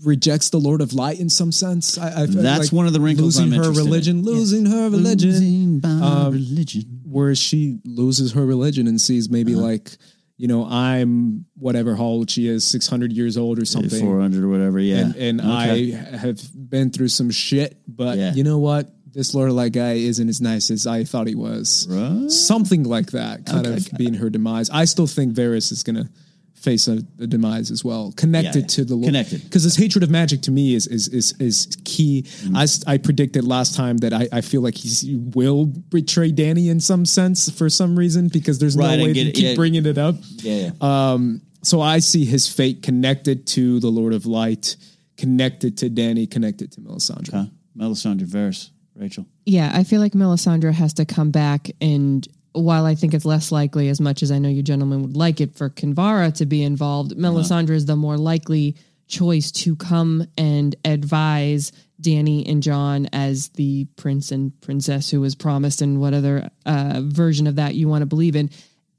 [SPEAKER 3] rejects the Lord of Light in some sense. I, I feel
[SPEAKER 2] That's one of the wrinkles
[SPEAKER 3] Losing
[SPEAKER 2] I'm
[SPEAKER 3] her
[SPEAKER 2] interested in.
[SPEAKER 3] religion, losing her religion.
[SPEAKER 2] Losing
[SPEAKER 3] Um,
[SPEAKER 2] religion.
[SPEAKER 3] where she loses her religion and sees maybe
[SPEAKER 2] Uh-huh.
[SPEAKER 3] like you know I'm whatever how old she is, six hundred years old or something.
[SPEAKER 2] 400 or whatever. Yeah.
[SPEAKER 3] and and
[SPEAKER 2] Okay.
[SPEAKER 3] I have been through some shit, but
[SPEAKER 2] Yeah.
[SPEAKER 3] you know what? This Lord of Light guy isn't as nice as I thought he was.
[SPEAKER 2] Right.
[SPEAKER 3] Something like that, kind
[SPEAKER 2] Okay.
[SPEAKER 3] of being her demise. I still think Varys is going to face a, a demise as well, connected
[SPEAKER 2] Yeah,
[SPEAKER 3] to the Lord.
[SPEAKER 2] connected.
[SPEAKER 3] because his hatred of magic to me is is is, is key.
[SPEAKER 2] Mm-hmm.
[SPEAKER 3] I I predicted last time that I, I feel like he's, he will betray Dany in some sense for some reason because there's
[SPEAKER 2] Right,
[SPEAKER 3] no way to
[SPEAKER 2] it,
[SPEAKER 3] keep
[SPEAKER 2] yeah.
[SPEAKER 3] bringing it up.
[SPEAKER 2] yeah. yeah.
[SPEAKER 3] So I see his fate connected to the Lord of Light, connected to Dany, connected to Melisandre.
[SPEAKER 2] Huh? Melisandre, Varys, Rachel.
[SPEAKER 4] Yeah, I feel like Melisandre has to come back, and while I think it's less likely, as much as I know you gentlemen would like it for Kinvara to be involved, Melisandre is the more likely choice to come and advise Dany and Jon as the prince and princess who was promised, and what other uh, version of that you want to believe in,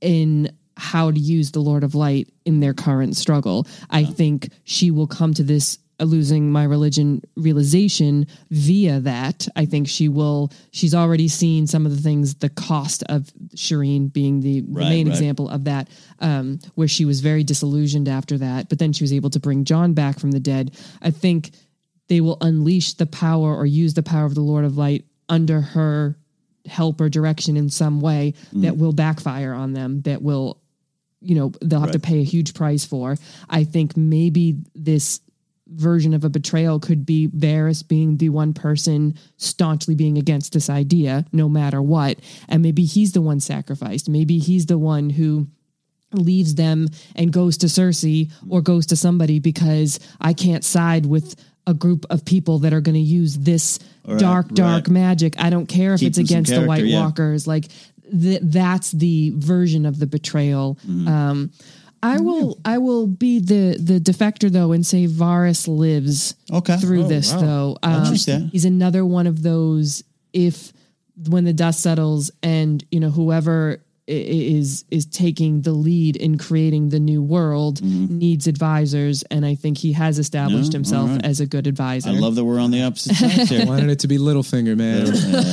[SPEAKER 4] in how to use the Lord of Light in their current struggle. I think she will come to this losing my religion realization via that. I think she will. She's already seen some of the things. The cost of Shireen being the, the main
[SPEAKER 2] right.
[SPEAKER 4] example of that, um, where she was very disillusioned after that, but then she was able to bring Jon back from the dead. I think they will unleash the power or use the power of the Lord of Light under her help or direction in some way
[SPEAKER 2] Mm.
[SPEAKER 4] that will backfire on them. That will you know they'll have to pay a huge price for. I think maybe this version of a betrayal could be Varys being the one person staunchly being against this idea, no matter what, and maybe he's the one sacrificed. Maybe he's the one who leaves them and goes to Cersei or goes to somebody because I can't side with a group of people that are going to use this dark, dark
[SPEAKER 2] right.
[SPEAKER 4] magic. I don't care if
[SPEAKER 2] Keep
[SPEAKER 4] it's against the White
[SPEAKER 2] yeah.
[SPEAKER 4] Walkers. Like th- that's the version of the betrayal.
[SPEAKER 2] Mm-hmm.
[SPEAKER 4] Um, I will, I will be the the defector though and say Varys lives
[SPEAKER 2] Okay.
[SPEAKER 4] through
[SPEAKER 2] Oh,
[SPEAKER 4] this
[SPEAKER 3] wow.
[SPEAKER 4] though. Um, he's another one of those. If when the dust settles and you know whoever is is taking the lead in creating the new world needs advisors, and I think he has established
[SPEAKER 2] Yeah,
[SPEAKER 4] himself
[SPEAKER 2] all right.
[SPEAKER 4] as a good advisor.
[SPEAKER 2] I love that we're on the opposite sides here.
[SPEAKER 3] Wanted it to be Littlefinger, man.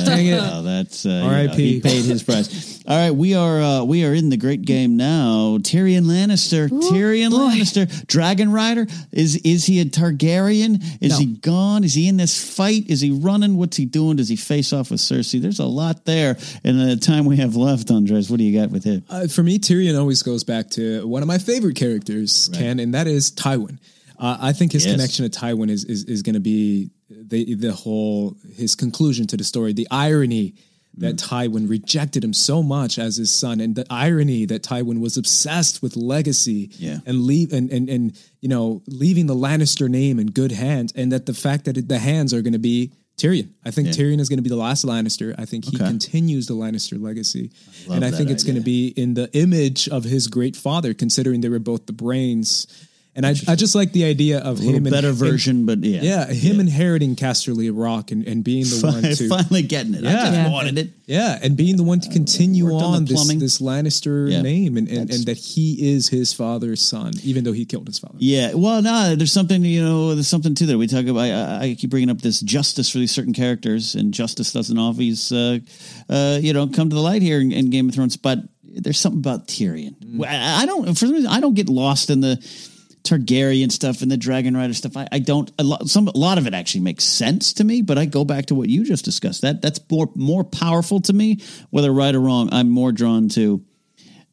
[SPEAKER 3] Dang it.
[SPEAKER 2] Oh, that's uh,
[SPEAKER 3] R.I.P..
[SPEAKER 2] yeah, he paid his price. All right, we are uh, we are in the great game now. Tyrion Lannister, Tyrion Lannister, Dragon Rider. Is is he a Targaryen? Is
[SPEAKER 4] No.
[SPEAKER 2] he gone? Is he in this fight? Is he running? What's he doing? Does he face off with Cersei? There's a lot there. In the time we have left, Andres, what do you got with him?
[SPEAKER 3] Uh, for me, Tyrion always goes back to one of my favorite characters, Ken, and that is Tywin. Uh, I think his
[SPEAKER 2] Yes.
[SPEAKER 3] connection to Tywin is is, is going to be the the whole his conclusion to the story. The irony that Tywin rejected him so much as his son, and the irony that Tywin was obsessed with legacy,
[SPEAKER 2] Yeah.
[SPEAKER 3] and leave and, and and you know leaving the Lannister name in good hands, and that the fact that the hands are going to be Tyrion. I think
[SPEAKER 2] Yeah.
[SPEAKER 3] Tyrion is going to be the last Lannister. I think he
[SPEAKER 2] Okay.
[SPEAKER 3] continues the Lannister legacy,
[SPEAKER 2] love
[SPEAKER 3] and I think it's going to be in the image of his great father, considering they were both the brains. And I, I just like the idea of
[SPEAKER 2] A
[SPEAKER 3] him
[SPEAKER 2] better version, but yeah.
[SPEAKER 3] yeah, him inheriting Casterly Rock and, and being the one to
[SPEAKER 2] Finally getting it. I
[SPEAKER 3] Yeah.
[SPEAKER 2] just
[SPEAKER 3] Yeah.
[SPEAKER 2] wanted it.
[SPEAKER 3] Yeah, and being the one to continue
[SPEAKER 2] worked on
[SPEAKER 3] on this, this Lannister
[SPEAKER 2] Yeah.
[SPEAKER 3] name and, and, and that he is his father's son, even though he killed his father.
[SPEAKER 2] Yeah, well, no, there's something you know. There's something to that. We talk about. I, I keep bringing up this justice for these certain characters, and justice doesn't always, uh, uh, you know, come to the light here in, in Game of Thrones. But there's something about Tyrion.
[SPEAKER 3] Mm.
[SPEAKER 2] I I don't. For some reason, I don't get lost in the Targaryen stuff and the Dragon Rider stuff. I, I don't. A lot, some a lot of it actually makes sense to me. But I go back to what you just discussed. That that's more more powerful to me. Whether right or wrong, I'm more drawn to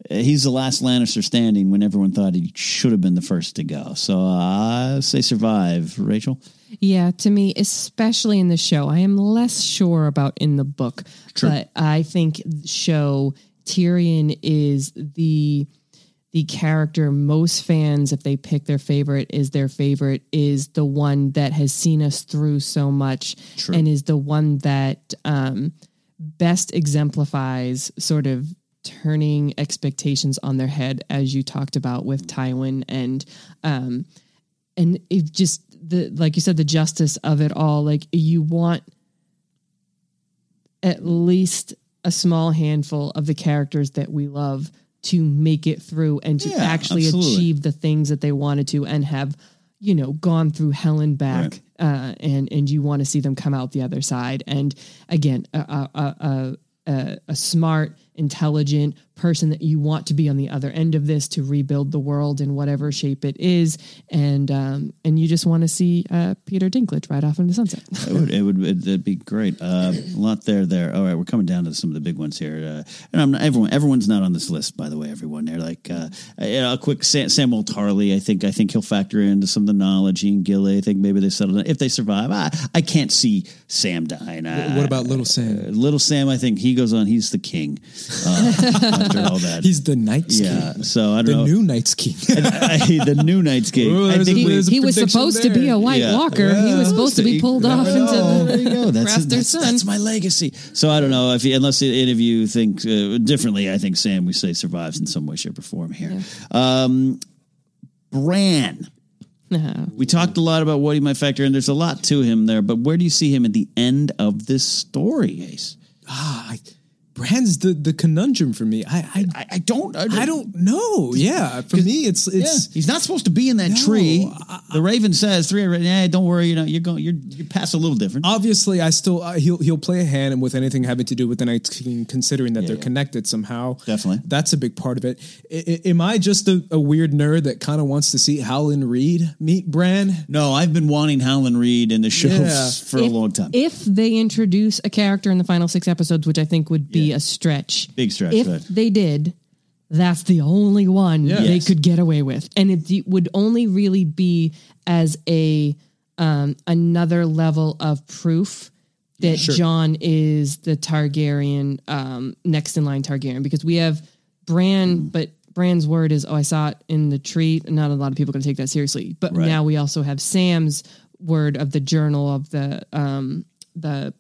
[SPEAKER 2] uh, he's the last Lannister standing when everyone thought he should have been the first to go. So uh, I say survive, Rachel.
[SPEAKER 4] Yeah, to me, especially in the show, I am less sure about in the book, but I think show Tyrion is the the character most fans, if they pick their favorite, is their favorite, is the one that has seen us through so much and is the one that um, best exemplifies sort of turning expectations on their head, as you talked about with Tywin and um, and it just the like you said the justice of it all like you want at least a small handful of the characters that we love to make it through and to
[SPEAKER 2] Yeah,
[SPEAKER 4] actually
[SPEAKER 2] absolutely.
[SPEAKER 4] achieve the things that they wanted to and have you know gone through hell and back
[SPEAKER 2] Right.
[SPEAKER 4] uh, and and you want to see them come out the other side and again a a, a, a, a smart intelligent person that you want to be on the other end of this to rebuild the world in whatever shape it is and um and you just want to see uh peter dinklage right off into the sunset
[SPEAKER 2] It would, it would it'd be great. Uh, a lot there, there. All right, we're coming down to some of the big ones here. Uh, and I'm not, everyone, everyone's not on this list, by the way. Everyone, they're like uh, you know, a quick Sam, Samwell Tarly. I think I think he'll factor into some of the knowledge. Ian Gilly. I think maybe they settled it. if they survive. I, I can't see Sam dying. I,
[SPEAKER 3] What about Little Sam?
[SPEAKER 2] Uh, Little Sam? I think he goes on. He's the king uh, after all that.
[SPEAKER 3] He's the Night's
[SPEAKER 2] yeah.
[SPEAKER 3] King.
[SPEAKER 2] So I don't
[SPEAKER 3] The
[SPEAKER 2] know.
[SPEAKER 3] new Night's King.
[SPEAKER 2] I, the new Night's King.
[SPEAKER 3] Ooh,
[SPEAKER 2] I
[SPEAKER 3] there's a-
[SPEAKER 2] we-
[SPEAKER 4] he was
[SPEAKER 3] prediction
[SPEAKER 4] supposed to be a white
[SPEAKER 2] Yeah.
[SPEAKER 4] walker he was supposed to be pulled off into
[SPEAKER 2] Oh,
[SPEAKER 4] the
[SPEAKER 2] there you go. That's,
[SPEAKER 4] Craster's
[SPEAKER 2] that's,
[SPEAKER 4] son.
[SPEAKER 2] that's my legacy. So I don't know if you, unless any of you think uh, differently. I think Sam we say survives in some way, shape, or form here. Um, Bran.
[SPEAKER 4] No.
[SPEAKER 2] We talked a lot about what he might factor in. There's a lot to him there, but where do you see him at the end of this story, Ace?
[SPEAKER 3] ah, I, Bran's the, the conundrum for me. I I,
[SPEAKER 2] I, I don't.
[SPEAKER 3] I don't know. Yeah, for me, it's
[SPEAKER 2] Yeah,
[SPEAKER 3] it's
[SPEAKER 2] he's not supposed to be in that
[SPEAKER 3] No,
[SPEAKER 2] tree.
[SPEAKER 3] I-
[SPEAKER 2] the Raven says three. Yeah, don't worry. You know, you're going. You're you pass a little different.
[SPEAKER 3] obviously I still uh, he'll he'll play a hand and with anything having to do with the Night King, considering that they're
[SPEAKER 2] yeah.
[SPEAKER 3] connected somehow.
[SPEAKER 2] Definitely.
[SPEAKER 3] that's a big part of it. I, I- am I just a, a weird nerd that kind of wants to see Howland Reed meet Bran?
[SPEAKER 2] no, I've been wanting Howland Reed in the show
[SPEAKER 3] Yeah.
[SPEAKER 2] for a long time.
[SPEAKER 4] If they introduce a character in the final six episodes, which I think would be
[SPEAKER 2] Yeah.
[SPEAKER 4] a stretch,
[SPEAKER 2] Big stretch,
[SPEAKER 4] If
[SPEAKER 2] right.
[SPEAKER 4] they did, that's the only one they
[SPEAKER 2] Yes.
[SPEAKER 4] could get away with, and it would only really be as a um, another level of proof that Jon is the Targaryen, um, next in line Targaryen, because we have Bran,
[SPEAKER 2] Hmm.
[SPEAKER 4] but Bran's word is, "Oh, I saw it in the tree." Not a lot of people can take that seriously, but
[SPEAKER 2] Right.
[SPEAKER 4] now we also have Sam's word of the journal of the um, the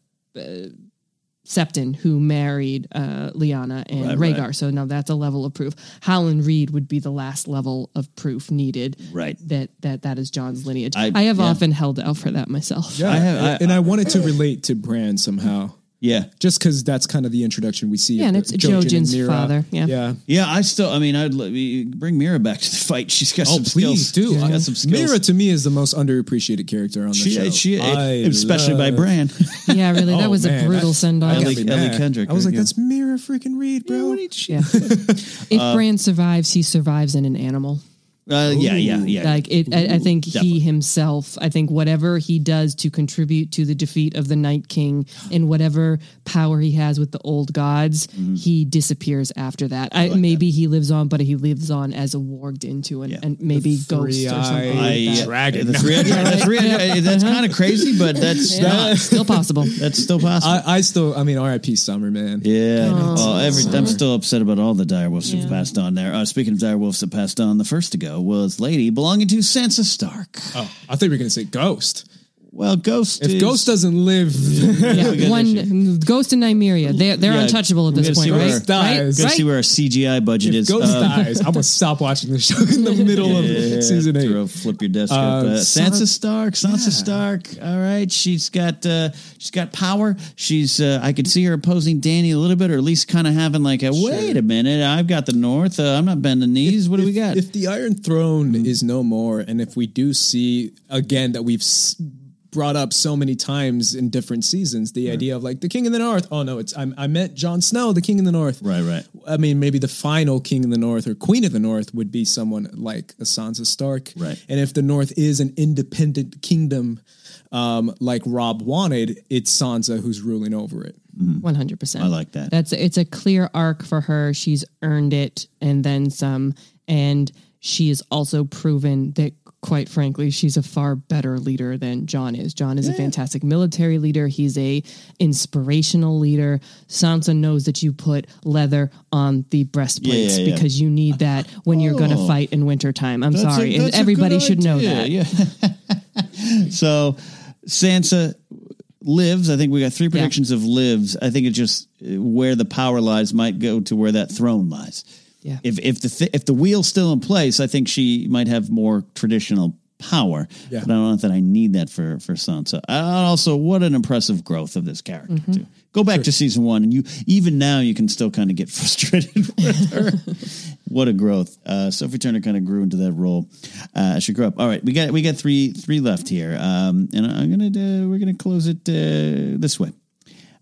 [SPEAKER 4] Septon who married uh, Lyanna and
[SPEAKER 2] Right,
[SPEAKER 4] Rhaegar.
[SPEAKER 2] right.
[SPEAKER 4] So now that's a level of proof. Howland Reed would be the last level of proof needed.
[SPEAKER 2] Right.
[SPEAKER 4] That that that is Jon's lineage.
[SPEAKER 2] I-
[SPEAKER 4] I, have
[SPEAKER 2] yeah.
[SPEAKER 4] often held out for that myself.
[SPEAKER 3] Yeah,
[SPEAKER 2] I have- I-
[SPEAKER 3] and I wanted to relate to Bran somehow.
[SPEAKER 2] Yeah.
[SPEAKER 3] Just because that's kind of the introduction we see.
[SPEAKER 4] Yeah,
[SPEAKER 3] of
[SPEAKER 4] and
[SPEAKER 3] the-
[SPEAKER 4] it's
[SPEAKER 3] Jojen and Meera.
[SPEAKER 4] father, yeah.
[SPEAKER 3] yeah.
[SPEAKER 2] Yeah, I still. I mean, I'd let me bring Meera back to the fight. She's got
[SPEAKER 3] Oh,
[SPEAKER 2] some
[SPEAKER 3] please
[SPEAKER 2] skills.
[SPEAKER 3] do.
[SPEAKER 2] She's got uh, some skills.
[SPEAKER 3] Meera to me is the most underappreciated character on the
[SPEAKER 2] she,
[SPEAKER 3] show.
[SPEAKER 2] she,
[SPEAKER 3] I
[SPEAKER 2] especially by
[SPEAKER 3] love-
[SPEAKER 2] Bran.
[SPEAKER 4] Yeah, really, that
[SPEAKER 3] Oh,
[SPEAKER 4] was
[SPEAKER 3] man,
[SPEAKER 4] a brutal
[SPEAKER 3] that-
[SPEAKER 4] send off.
[SPEAKER 2] Ellie- Ellie. Kendrick,
[SPEAKER 3] I was like,
[SPEAKER 2] yeah.
[SPEAKER 3] that's Meera freaking Reed, bro.
[SPEAKER 4] If uh, Bran survives, he survives in an animal.
[SPEAKER 2] Uh, yeah, yeah, yeah.
[SPEAKER 4] Like it, I, I think
[SPEAKER 2] definitely.
[SPEAKER 4] he himself. I think whatever he does to contribute to the defeat of the Night King and whatever power he has with the old gods,
[SPEAKER 2] Mm-hmm.
[SPEAKER 4] he disappears after that. I, maybe he lives on, but he lives on as a warged into an,
[SPEAKER 2] Yeah.
[SPEAKER 4] and maybe ghost or something. Like
[SPEAKER 2] I,
[SPEAKER 4] that.
[SPEAKER 3] Dragon.
[SPEAKER 2] The three, the three, that's kind of crazy, but that's
[SPEAKER 4] Yeah,
[SPEAKER 2] not.
[SPEAKER 4] still possible.
[SPEAKER 2] That's still possible.
[SPEAKER 3] I, I still, I mean, R.I.P. Summer, man.
[SPEAKER 2] yeah,
[SPEAKER 4] Oh,
[SPEAKER 2] oh, every, I'm still upset about all the direwolves
[SPEAKER 4] Yeah.
[SPEAKER 2] that passed on there. Uh, speaking of direwolves that passed on, the first to go was Lady belonging to Sansa Stark.
[SPEAKER 3] Oh, I thought you were going to say Ghost.
[SPEAKER 2] Well, Ghost.
[SPEAKER 3] If
[SPEAKER 2] is,
[SPEAKER 3] Ghost doesn't live,
[SPEAKER 4] Yeah,
[SPEAKER 2] we got
[SPEAKER 4] one Ghost and Nymeria. They're they're
[SPEAKER 2] Yeah,
[SPEAKER 4] untouchable at this
[SPEAKER 2] gotta see
[SPEAKER 4] point,
[SPEAKER 2] where-
[SPEAKER 4] right?
[SPEAKER 3] dies.
[SPEAKER 2] Go
[SPEAKER 4] Right?
[SPEAKER 2] see where our CGI budget
[SPEAKER 3] if
[SPEAKER 2] is.
[SPEAKER 3] Ghost
[SPEAKER 2] Um,
[SPEAKER 3] dies, I'm gonna stop watching the show in the middle of
[SPEAKER 2] Yeah,
[SPEAKER 3] season eight.
[SPEAKER 2] throw- flip your desk
[SPEAKER 3] Uh,
[SPEAKER 2] up. Uh, Sansa Stark. Sansa
[SPEAKER 3] Yeah.
[SPEAKER 2] Stark. All right, she's got uh, she's got power. She's uh, I could see her opposing Dany a little bit, or at least kind of having like a wait a minute, I've got the North. Uh, I'm not bending knees. what do we got?
[SPEAKER 3] If the Iron Throne is no more, and if we do see again that we've s- brought up so many times in different seasons, the idea of like the King of the North. Oh no, it's I, I meant Jon Snow, the King of the North.
[SPEAKER 2] right, right.
[SPEAKER 3] I mean, maybe the final King of the North or Queen of the North would be someone like a Sansa Stark.
[SPEAKER 2] Right.
[SPEAKER 3] And if the North is an independent kingdom, um, like Robb wanted, it's Sansa who's ruling over it.
[SPEAKER 4] One hundred percent.
[SPEAKER 2] I like that.
[SPEAKER 4] That's it's a clear arc for her. She's earned it and then some. And she has also proven that, quite frankly, she's a far better leader than Jon is. Jon is a fantastic military leader. He's a inspirational leader. Sansa knows that you put leather on the breastplates
[SPEAKER 2] Yeah, yeah, yeah.
[SPEAKER 4] because you need that when you're going to
[SPEAKER 2] Oh.
[SPEAKER 4] fight in wintertime. I'm sorry,
[SPEAKER 2] a
[SPEAKER 4] everybody should know that.
[SPEAKER 2] Yeah. so Sansa lives. I think we got three predictions of lives. I think it's just where the power lies might go to where that throne lies.
[SPEAKER 4] Yeah.
[SPEAKER 2] If if the th- if the wheel's still in place, I think she might have more traditional power.
[SPEAKER 3] Yeah.
[SPEAKER 2] But I don't know that I need that for for Sansa. Uh, also, what an impressive growth of this character
[SPEAKER 4] Mm-hmm.
[SPEAKER 2] too. Go back to season one, and you even now you can still kind of get frustrated with her. what a growth! Uh, Sophie Turner kind of grew into that role uh, as she grew up. All right, we got we got three three left here, um, and I'm gonna uh, we're gonna close it uh, this way.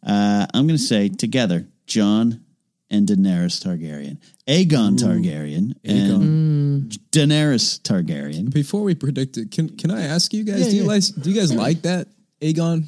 [SPEAKER 2] Uh, I'm gonna say together, Jon and Daenerys Targaryen, Aegon Targaryen, and Daenerys Targaryen.
[SPEAKER 3] Before we predict it, can can I ask you guys?
[SPEAKER 2] Yeah,
[SPEAKER 3] do you
[SPEAKER 2] yeah.
[SPEAKER 3] guys do you guys like that Aegon?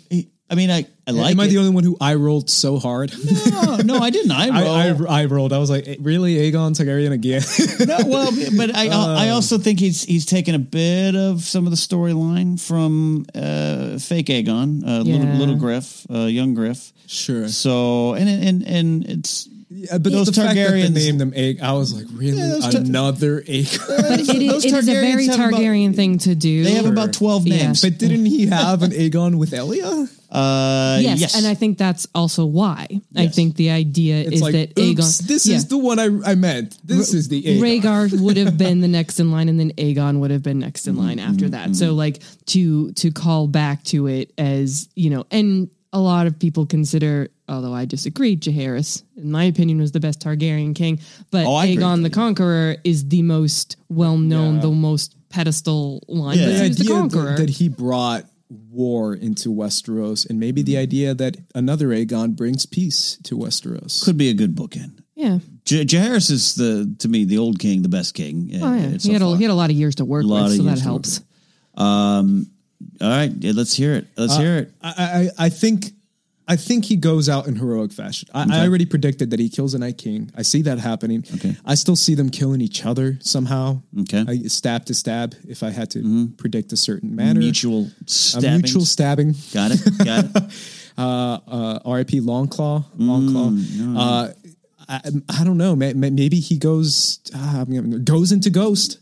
[SPEAKER 2] I mean, I I like
[SPEAKER 3] Am I
[SPEAKER 2] it.
[SPEAKER 3] the only one who I rolled so hard?
[SPEAKER 2] no, no, I didn't. I,
[SPEAKER 3] I,
[SPEAKER 2] roll.
[SPEAKER 3] I, I rolled. I was like, really, Aegon Targaryen again?
[SPEAKER 2] No, well, but I I also think he's he's taken a bit of some of the storyline from uh, fake Aegon, uh, little
[SPEAKER 4] Yeah.
[SPEAKER 2] little Griff, uh, young Griff.
[SPEAKER 3] sure.
[SPEAKER 2] So and and and it's
[SPEAKER 3] Yeah, but
[SPEAKER 2] Those
[SPEAKER 3] the fact that they
[SPEAKER 2] Targaryens-
[SPEAKER 3] named them Aegon, I was like, really,
[SPEAKER 2] Yeah, those
[SPEAKER 3] another Aegon?
[SPEAKER 4] But it, it is a very
[SPEAKER 2] Targaryens have about-
[SPEAKER 4] Targaryen thing to do.
[SPEAKER 2] they have about twelve
[SPEAKER 4] Yeah.
[SPEAKER 2] names.
[SPEAKER 3] but didn't he have an Aegon with Elia?
[SPEAKER 2] Uh,
[SPEAKER 4] yes,
[SPEAKER 2] yes,
[SPEAKER 4] and I think that's also why. I think the idea
[SPEAKER 3] It's
[SPEAKER 4] is
[SPEAKER 3] like,
[SPEAKER 4] that
[SPEAKER 3] oops,
[SPEAKER 4] Aegon.
[SPEAKER 3] this
[SPEAKER 4] yeah.
[SPEAKER 3] is the one I, I meant. This is the Aegon.
[SPEAKER 4] Rhaegar would have been the next in line, and then Aegon would have been next in
[SPEAKER 2] Mm-hmm,
[SPEAKER 4] line after that. So, like to to call back to it as you know, and a lot of people consider, although I disagree, Jaehaerys, in my opinion, was the best Targaryen king, but
[SPEAKER 2] Oh,
[SPEAKER 4] Aegon the Conqueror is the most well known,
[SPEAKER 3] Yeah.
[SPEAKER 4] the most pedestal line.
[SPEAKER 2] Yeah.
[SPEAKER 3] the
[SPEAKER 4] he the
[SPEAKER 3] idea
[SPEAKER 4] Conqueror.
[SPEAKER 3] that, that he brought war into Westeros, and maybe the idea that another Aegon brings peace to Westeros.
[SPEAKER 2] could be a good bookend.
[SPEAKER 4] yeah,
[SPEAKER 2] J- Jaehaerys is the to me the old king, the best king.
[SPEAKER 4] oh, yeah.
[SPEAKER 2] uh,
[SPEAKER 4] he had a
[SPEAKER 2] far.
[SPEAKER 4] he had a lot of years to work
[SPEAKER 2] Lot
[SPEAKER 4] with,
[SPEAKER 2] of
[SPEAKER 4] so that
[SPEAKER 2] years to
[SPEAKER 4] helps.
[SPEAKER 2] Um, all right, let's hear it. Let's hear it.
[SPEAKER 3] I, I, I think I think he goes out in heroic fashion. I, I already predicted that he kills a Night King. I see that happening.
[SPEAKER 2] Okay.
[SPEAKER 3] I still see them killing each other somehow.
[SPEAKER 2] Okay.
[SPEAKER 3] I, stab to stab. If I had to predict a certain manner,
[SPEAKER 2] Mutual
[SPEAKER 3] a mutual stabbing.
[SPEAKER 2] Got it. Got it.
[SPEAKER 3] Uh, uh, R.I.P. Longclaw. Longclaw. Uh, I, I don't know. May- may- Maybe he goes ah, goes into Ghost.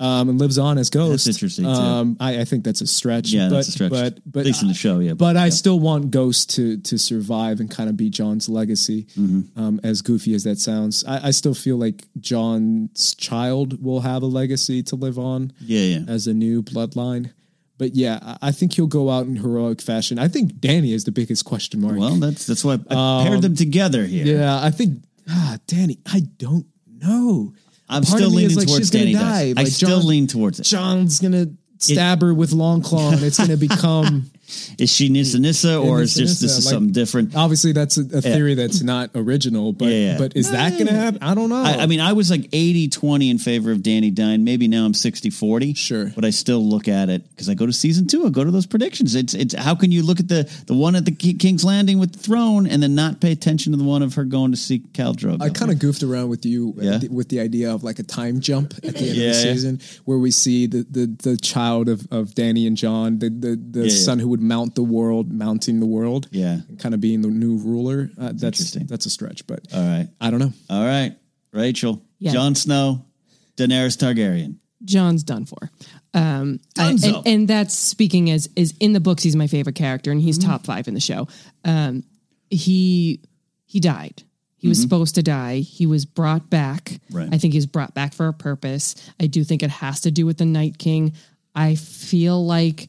[SPEAKER 3] Um, and lives on as Ghost.
[SPEAKER 2] That's interesting, too.
[SPEAKER 3] Um, I, I think that's a stretch.
[SPEAKER 2] Yeah,
[SPEAKER 3] but,
[SPEAKER 2] that's a stretch.
[SPEAKER 3] But, but
[SPEAKER 2] At least in the show, yeah.
[SPEAKER 3] But I
[SPEAKER 2] Yeah.
[SPEAKER 3] still want Ghost to to survive and kind of be Jon's legacy.
[SPEAKER 2] Mm-hmm.
[SPEAKER 3] Um, as goofy as that sounds, I, I still feel like Jon's child will have a legacy to live on.
[SPEAKER 2] Yeah, yeah.
[SPEAKER 3] As a new bloodline. But yeah, I- think he'll go out in heroic fashion. I think Dany is the biggest question mark.
[SPEAKER 2] Well, that's that's why I paired them together here.
[SPEAKER 3] yeah, I think ah, Dany. I don't know.
[SPEAKER 2] I'm
[SPEAKER 3] Part
[SPEAKER 2] still
[SPEAKER 3] of me is
[SPEAKER 2] leaning
[SPEAKER 3] like,
[SPEAKER 2] towards Dany.
[SPEAKER 3] die.
[SPEAKER 2] Dies. I still
[SPEAKER 3] Jon-
[SPEAKER 2] lean towards it.
[SPEAKER 3] Jon's gonna stab her with Longclaw, and it's gonna become.
[SPEAKER 2] Is she Nissa Nissa or is
[SPEAKER 3] Nissa
[SPEAKER 2] just this is
[SPEAKER 3] like-
[SPEAKER 2] something different?
[SPEAKER 3] Obviously, that's a, a theory that's not original, but
[SPEAKER 2] Yeah, yeah.
[SPEAKER 3] but is that gonna happen? I don't know.
[SPEAKER 2] I, I mean, I was like 80 20 in favor of Dany Dine. Maybe now I'm 60 40.
[SPEAKER 3] Sure.
[SPEAKER 2] But I still look at it because I go to season two. I go to those predictions. It's it's how can you look at the the one at the King's Landing with the throne and then not pay attention to the one of her going to see Khal Drogo?
[SPEAKER 3] I kind of goofed around with you uh,
[SPEAKER 2] Yeah?
[SPEAKER 3] th- with the idea of like a time jump at the end
[SPEAKER 2] Yeah,
[SPEAKER 3] of the
[SPEAKER 2] yeah.
[SPEAKER 3] season where we see the the, the child of, of Dany and Jon, the the, the
[SPEAKER 2] Yeah, yeah.
[SPEAKER 3] son who would mount the world, mounting the world,
[SPEAKER 2] Yeah.
[SPEAKER 3] and kind of being the new ruler. Uh, that's
[SPEAKER 2] interesting.
[SPEAKER 3] that's a stretch, but
[SPEAKER 2] All right.
[SPEAKER 3] I don't know.
[SPEAKER 2] All right. Rachel.
[SPEAKER 4] Yeah.
[SPEAKER 2] Jon Snow. Daenerys Targaryen.
[SPEAKER 4] Jon's done for. Um, I- and, and that's speaking as is in the books. He's my favorite character, and he's top five in the show. Um, he he died. He was supposed to die. He was brought back.
[SPEAKER 2] Right.
[SPEAKER 4] I think he was brought back for a purpose. I do think it has to do with the Night King. I feel like a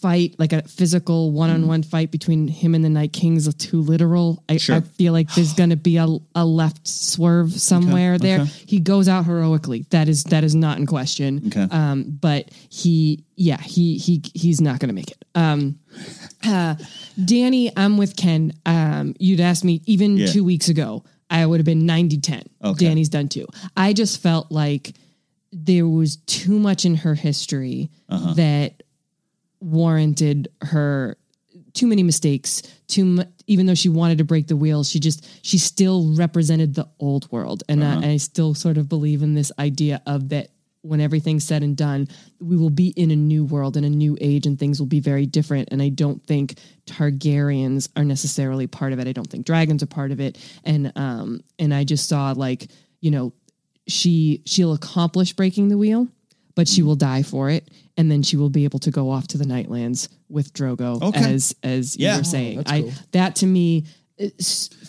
[SPEAKER 4] fight, like a physical one-on-one fight between him and the Night King is too literal. I, I feel like there's going to be a, a left swerve somewhere there. He goes out heroically. That is that is not in question.
[SPEAKER 2] Okay.
[SPEAKER 4] Um, but he, yeah, he he he's not going to make it. Um, uh, Dany, I'm with Ken. Um, you'd asked me even
[SPEAKER 2] Yeah.
[SPEAKER 4] two weeks ago, I would have been 90 10.
[SPEAKER 2] Okay.
[SPEAKER 4] Dany's done too. I just felt like there was too much in her history
[SPEAKER 2] Uh-huh.
[SPEAKER 4] that warranted her too many mistakes too mu- even though she wanted to break the wheel she just she still represented the old world. And
[SPEAKER 2] Uh-huh.
[SPEAKER 4] I, I still sort of believe in this idea of that when everything's said and done we will be in a new world and a new age and things will be very different. And i don't think targaryens are necessarily part of it. I don't think dragons are part of it. And um and i just saw like you know she she'll accomplish breaking the wheel but she will die for it and then she will be able to go off to the nightlands with drogo
[SPEAKER 2] Okay.
[SPEAKER 4] as as
[SPEAKER 2] Yeah.
[SPEAKER 4] you
[SPEAKER 2] Oh,
[SPEAKER 4] were saying
[SPEAKER 3] that's
[SPEAKER 4] i
[SPEAKER 3] cool.
[SPEAKER 4] that to me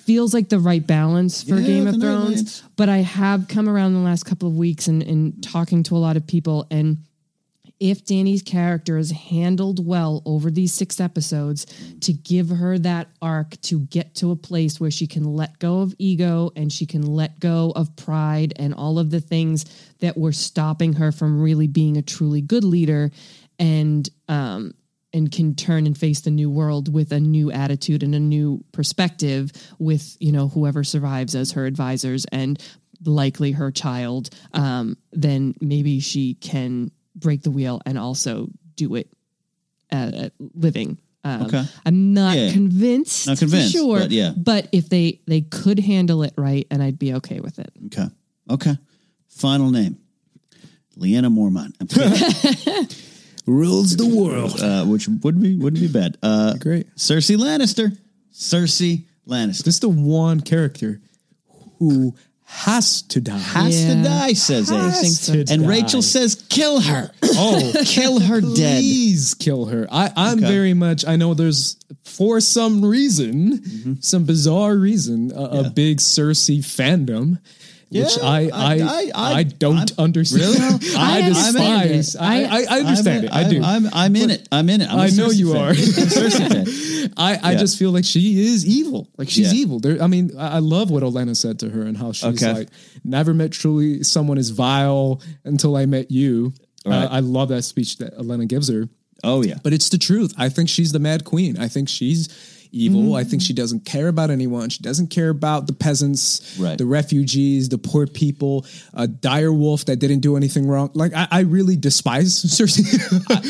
[SPEAKER 4] feels like the right balance for
[SPEAKER 2] Yeah,
[SPEAKER 4] game of thrones
[SPEAKER 2] Nightlands.
[SPEAKER 4] but i have come around the last couple of weeks and, and talking to a lot of people and if Dany's character is handled well over these six episodes to give her that arc to get to a place where she can let go of ego and she can let go of pride and all of the things that were stopping her from really being a truly good leader and um and can turn and face the new world with a new attitude and a new perspective with you know whoever survives as her advisors and likely her child um then maybe she can break the wheel and also do it uh, living um,
[SPEAKER 2] Okay.
[SPEAKER 4] i'm not
[SPEAKER 2] Yeah.
[SPEAKER 4] convinced
[SPEAKER 2] Not convinced,
[SPEAKER 4] for sure
[SPEAKER 2] but yeah.
[SPEAKER 4] but if they they could handle it right and i'd be okay with it
[SPEAKER 2] Okay. Okay. Final name. Lyanna Mormont. I'm.
[SPEAKER 1] Rules the world.
[SPEAKER 2] uh, which wouldn't be wouldn't be bad. Uh,
[SPEAKER 3] Great.
[SPEAKER 2] Cersei Lannister. Cersei Lannister.
[SPEAKER 3] This is the one character who has to die.
[SPEAKER 2] Has to die, says
[SPEAKER 3] Has
[SPEAKER 2] Ace.
[SPEAKER 3] to
[SPEAKER 2] And
[SPEAKER 3] die.
[SPEAKER 2] Rachel says, kill her.
[SPEAKER 3] Oh,
[SPEAKER 2] kill her dead.
[SPEAKER 3] Please kill her. I, I'm
[SPEAKER 2] Okay.
[SPEAKER 3] very much. I know there's for some reason, some bizarre reason, a, a
[SPEAKER 2] Mm-hmm.
[SPEAKER 3] Big Cersei fandom. Which
[SPEAKER 2] Yeah,
[SPEAKER 3] I I,
[SPEAKER 2] I-
[SPEAKER 3] I,
[SPEAKER 2] I- I-
[SPEAKER 3] don't
[SPEAKER 2] I'm-
[SPEAKER 3] understand.
[SPEAKER 2] Really?
[SPEAKER 3] I,
[SPEAKER 4] I
[SPEAKER 3] despise. I, I, I understand it. I do.
[SPEAKER 2] I'm, I'm in it. I'm in it. I'm
[SPEAKER 3] I know you
[SPEAKER 2] fan.
[SPEAKER 3] are.
[SPEAKER 2] I'm a Cersei fan.
[SPEAKER 3] I, I
[SPEAKER 2] Yeah.
[SPEAKER 3] just feel like she is evil. Like she's
[SPEAKER 2] Yeah.
[SPEAKER 3] evil. There, I mean, I, I love what Olenna said to her and how she's
[SPEAKER 2] Okay.
[SPEAKER 3] like, never met truly someone as vile until I met you.
[SPEAKER 2] Right.
[SPEAKER 3] Uh, I love that speech that Olenna gives her.
[SPEAKER 2] Oh yeah.
[SPEAKER 3] But it's the truth. I think she's the mad queen. I think she's evil. I think she doesn't care about anyone. She doesn't care about the peasants,
[SPEAKER 2] Right.
[SPEAKER 3] the refugees, the poor people, a dire wolf that didn't do anything wrong. Like I, I really despise Cersei.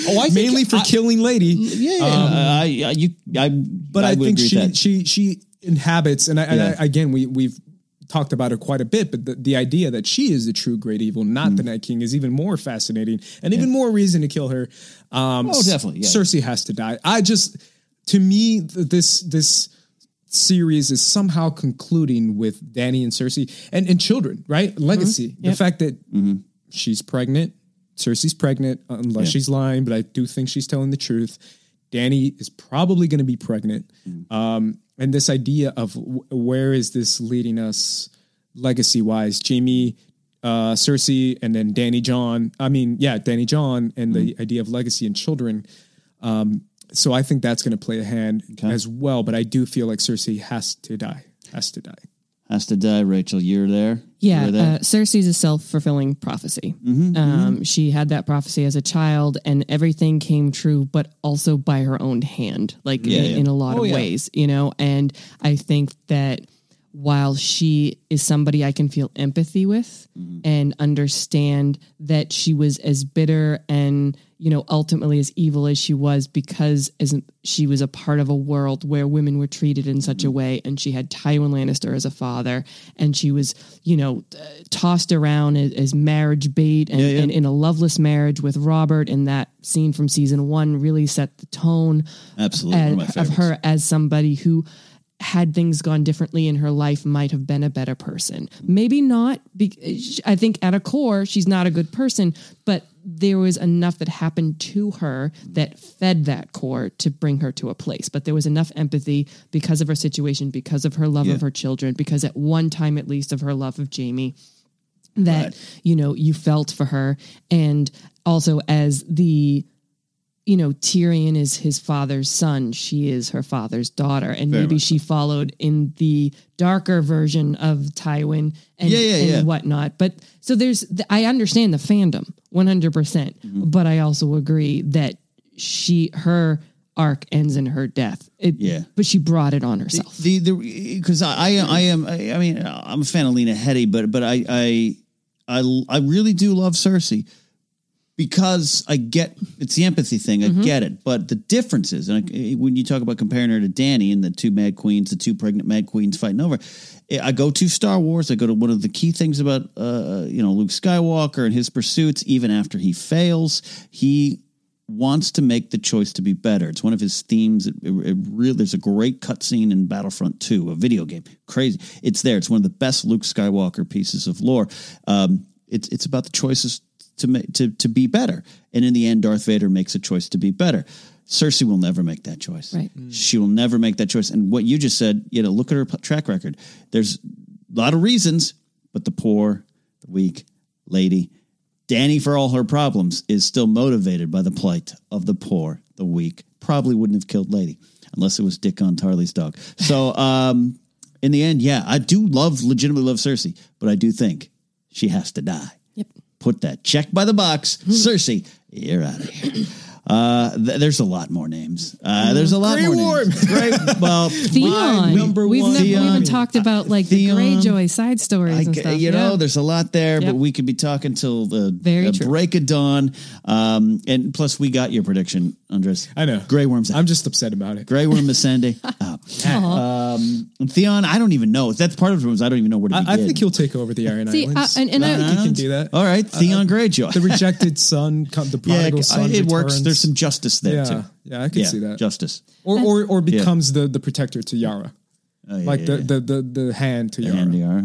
[SPEAKER 2] oh, I think-
[SPEAKER 3] mainly for
[SPEAKER 2] I-
[SPEAKER 3] killing Lady.
[SPEAKER 2] Yeah, yeah. I, I, you, I,
[SPEAKER 3] But I, think she she she inhabits, and, I,
[SPEAKER 2] Yeah.
[SPEAKER 3] I, again we we've talked about her quite a bit. But the, the idea that she is the true great evil, not
[SPEAKER 2] Mm.
[SPEAKER 3] the Night King, is even more fascinating, and even more reason to kill her. Um,
[SPEAKER 2] Oh, definitely, yeah.
[SPEAKER 3] Cersei has to die. I just, to me, this this series is somehow concluding with Dany and Cersei and and children, right? Legacy. The fact that she's pregnant, Cersei's pregnant, unless she's lying, but I do think she's telling the truth. Dany is probably going to be pregnant. Um, and this idea of w- where is this leading us legacy wise? Jaime, uh, Cersei, and then Dany Jon. I mean, yeah, Dany Jon, and the idea of legacy and children. Um, so I think that's going to play a hand as well. But I do feel like Cersei has to die. Has to die.
[SPEAKER 2] Has to die, Rachel. You're there.
[SPEAKER 4] Yeah,
[SPEAKER 2] You're there.
[SPEAKER 4] uh, Cersei's a self fulfilling prophecy.
[SPEAKER 2] Mm-hmm,
[SPEAKER 4] um, She had that prophecy as a child, and everything came true, but also by her own hand, like
[SPEAKER 2] Yeah,
[SPEAKER 4] in,
[SPEAKER 2] yeah.
[SPEAKER 4] in a lot
[SPEAKER 2] Oh,
[SPEAKER 4] of
[SPEAKER 2] yeah.
[SPEAKER 4] ways, you know. And I think that while she is somebody I can feel empathy with
[SPEAKER 2] Mm-hmm.
[SPEAKER 4] and understand that she was as bitter and you know ultimately as evil as she was because as she was a part of a world where women were treated in such
[SPEAKER 2] Mm-hmm.
[SPEAKER 4] a way and she had Tywin Lannister as a father and she was you know uh, tossed around as, as marriage bait and,
[SPEAKER 2] yeah.
[SPEAKER 4] and in a loveless marriage with Robert and that scene from season 1 really set the tone
[SPEAKER 2] Absolutely.
[SPEAKER 4] As- of her as somebody who had things gone differently in her life might have been a better person. Maybe not. Be- I think at a core, she's not a good person, but there was enough that happened to her that fed that core to bring her to a place. But there was enough empathy because of her situation, because of her love
[SPEAKER 2] Yeah.
[SPEAKER 4] of her children, because at one time at least of her love of Jaime that you know you felt for her and also as the you know Tyrion is his father's son. She is her father's daughter. And
[SPEAKER 2] Very
[SPEAKER 4] maybe she followed in the darker version of Tywin and,
[SPEAKER 2] Yeah, yeah,
[SPEAKER 4] and
[SPEAKER 2] yeah.
[SPEAKER 4] whatnot. But so there's I understand the fandom 100%.
[SPEAKER 2] Mm-hmm.
[SPEAKER 4] but I also agree that she her arc ends in her death. It,
[SPEAKER 2] Yeah.
[SPEAKER 4] but she brought it on herself.
[SPEAKER 2] The the because I I am I am I, I mean I'm a fan of Lena Headey, but but I I I I really do love Cersei because I get it's the empathy thing. I get it, but the difference is, and I, when you talk about comparing her to Dany and the two Mad Queens, the two pregnant Mad Queens fighting over, I go to Star Wars. I go to one of the key things about uh, you know Luke Skywalker and his pursuits. Even after he fails, he wants to make the choice to be better. It's one of his themes. It, it, it really, there's a great cutscene in Battlefront 2, a video game. Crazy. It's there. It's one of the best Luke Skywalker pieces of lore. Um, it's it's about the choices to to to be better. And in the end, Darth Vader makes a choice to be better. Cersei will never make that choice.
[SPEAKER 4] Right.
[SPEAKER 2] She will never make that choice. And what you just said, you know, look at her p- track record. There's a lot of reasons, but the poor, the weak lady, Dany, for all her problems, is still motivated by the plight of the poor, the weak. Probably wouldn't have killed Lady unless it was Dickon Tarly's dog. So, um, in the end, yeah, I do love, legitimately love Cersei, but I do think she has to die.
[SPEAKER 4] Yep.
[SPEAKER 2] Put that check by the box. Cersei, you're out of here. Uh, th- there's a lot more names. Uh, there's a lot
[SPEAKER 3] Grey
[SPEAKER 2] more
[SPEAKER 3] Worm.
[SPEAKER 2] names. Great. Well,
[SPEAKER 4] Theon.
[SPEAKER 3] number
[SPEAKER 4] we've
[SPEAKER 3] one.
[SPEAKER 4] never
[SPEAKER 2] Theon.
[SPEAKER 4] even talked about like
[SPEAKER 2] Theon.
[SPEAKER 4] the Greyjoy side stories
[SPEAKER 2] I
[SPEAKER 4] and stuff.
[SPEAKER 2] you know,
[SPEAKER 4] Yeah.
[SPEAKER 2] there's a lot there,
[SPEAKER 4] Yep.
[SPEAKER 2] but we could be talking till the
[SPEAKER 4] Very
[SPEAKER 2] uh, break of dawn. Um, and plus, we got your prediction, Andres.
[SPEAKER 3] I know.
[SPEAKER 2] Grey Worm's out.
[SPEAKER 3] I'm just upset about it.
[SPEAKER 2] Grey Worm Missandei out. Um, Theon, I don't even know. That's part of it. Was I don't even know where to
[SPEAKER 3] I,
[SPEAKER 2] begin.
[SPEAKER 3] I think he'll take over the Iron
[SPEAKER 4] See,
[SPEAKER 3] Islands.
[SPEAKER 4] uh, and- and
[SPEAKER 3] I
[SPEAKER 4] I-
[SPEAKER 3] think he can do that.
[SPEAKER 2] All right, Theon Greyjoy.
[SPEAKER 3] The rejected son, come- the
[SPEAKER 2] yeah,
[SPEAKER 3] prodigal
[SPEAKER 2] I-
[SPEAKER 3] son.
[SPEAKER 2] it works.
[SPEAKER 3] returns.
[SPEAKER 2] There's some justice there
[SPEAKER 3] yeah,
[SPEAKER 2] too.
[SPEAKER 3] yeah, I could see that.
[SPEAKER 2] Justice.
[SPEAKER 3] or or or becomes the the protector to Yara,
[SPEAKER 2] Oh, yeah,
[SPEAKER 3] like
[SPEAKER 2] yeah,
[SPEAKER 3] the,
[SPEAKER 2] yeah.
[SPEAKER 3] the the the hand to
[SPEAKER 2] The
[SPEAKER 3] Yara.
[SPEAKER 2] hand you are.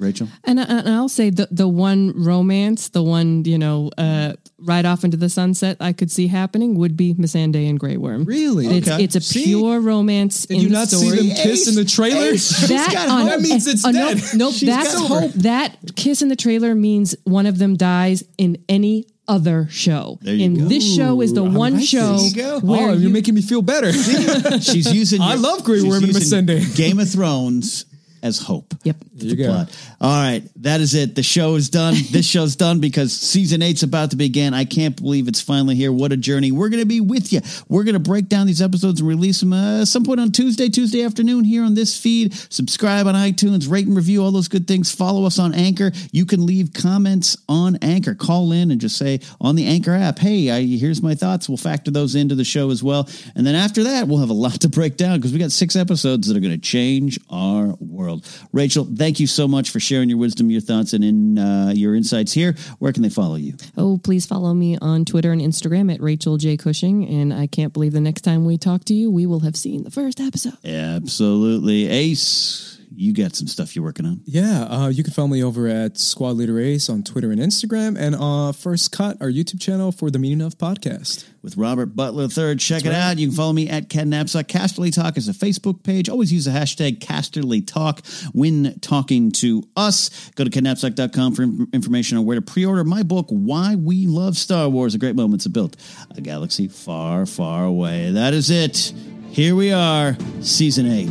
[SPEAKER 2] Rachel.
[SPEAKER 4] And, I- and I'll say the the one romance, the one you know, uh, right off into the sunset, I could see happening would be Miss Missandei and Grey Worm.
[SPEAKER 3] Really?
[SPEAKER 4] It's
[SPEAKER 2] Okay.
[SPEAKER 4] it's a
[SPEAKER 2] See?
[SPEAKER 4] pure romance
[SPEAKER 3] Did
[SPEAKER 4] in
[SPEAKER 3] you
[SPEAKER 4] the
[SPEAKER 3] not
[SPEAKER 4] story.
[SPEAKER 3] see them kiss in the trailer?
[SPEAKER 4] that,
[SPEAKER 2] got
[SPEAKER 4] on-
[SPEAKER 2] hope.
[SPEAKER 3] That means it's
[SPEAKER 4] uh,
[SPEAKER 3] dead.
[SPEAKER 4] Nope, nope
[SPEAKER 3] She's
[SPEAKER 4] that's hope.
[SPEAKER 3] hope.
[SPEAKER 4] That kiss in the trailer means one of them dies in any other show.
[SPEAKER 2] There
[SPEAKER 4] and
[SPEAKER 2] go.
[SPEAKER 4] this show is the
[SPEAKER 3] Ooh,
[SPEAKER 4] one
[SPEAKER 3] like
[SPEAKER 4] show
[SPEAKER 3] this.
[SPEAKER 4] where
[SPEAKER 3] oh,
[SPEAKER 4] you,
[SPEAKER 3] you're making me feel better.
[SPEAKER 2] She's using.
[SPEAKER 3] I love Grey
[SPEAKER 2] she's
[SPEAKER 3] Worm and
[SPEAKER 2] using
[SPEAKER 3] Missandei.
[SPEAKER 2] Game of Thrones as hope.
[SPEAKER 4] Yep.
[SPEAKER 3] There you
[SPEAKER 2] the
[SPEAKER 3] go.
[SPEAKER 2] plot. All right, that is it. The show is done. this show's done because season eight's about to begin. I can't believe it's finally here. What a journey! We're going to be with you. We're going to break down these episodes and release them uh, some point on Tuesday, Tuesday afternoon here on this feed. Subscribe on iTunes, rate and review all those good things. Follow us on Anchor. You can leave comments on Anchor. Call in and just say on the Anchor app, "Hey, I, here's my thoughts." We'll factor those into the show as well. And then after that, we'll have a lot to break down because we got six episodes that are going to change our world. Rachel, thank you so much for sharing your wisdom, your thoughts, and in uh, your insights here. Where can they follow you?
[SPEAKER 4] Oh, please follow me on Twitter and Instagram at Rachel J. Cushing. And I can't believe the next time we talk to you, we will have seen the first episode.
[SPEAKER 2] Absolutely, Ace. You got some stuff you're working on.
[SPEAKER 3] Yeah, uh, you can follow me over at Squad Leader Ace on Twitter and Instagram, and uh, First Cut, our YouTube channel for the Meaning of podcast.
[SPEAKER 2] with Robert Butler III. Check it out. You can follow me at Ken Napzok. Casterly Talk is a Facebook page. Always use the hashtag Casterly Talk when talking to us. Go to KenNapzok.com for information on where to pre-order my book, Why We Love Star Wars, A Great Moments That Built a Galaxy Far, Far Away. That is it. Here we are. Season 8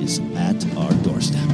[SPEAKER 2] is at our doorstep.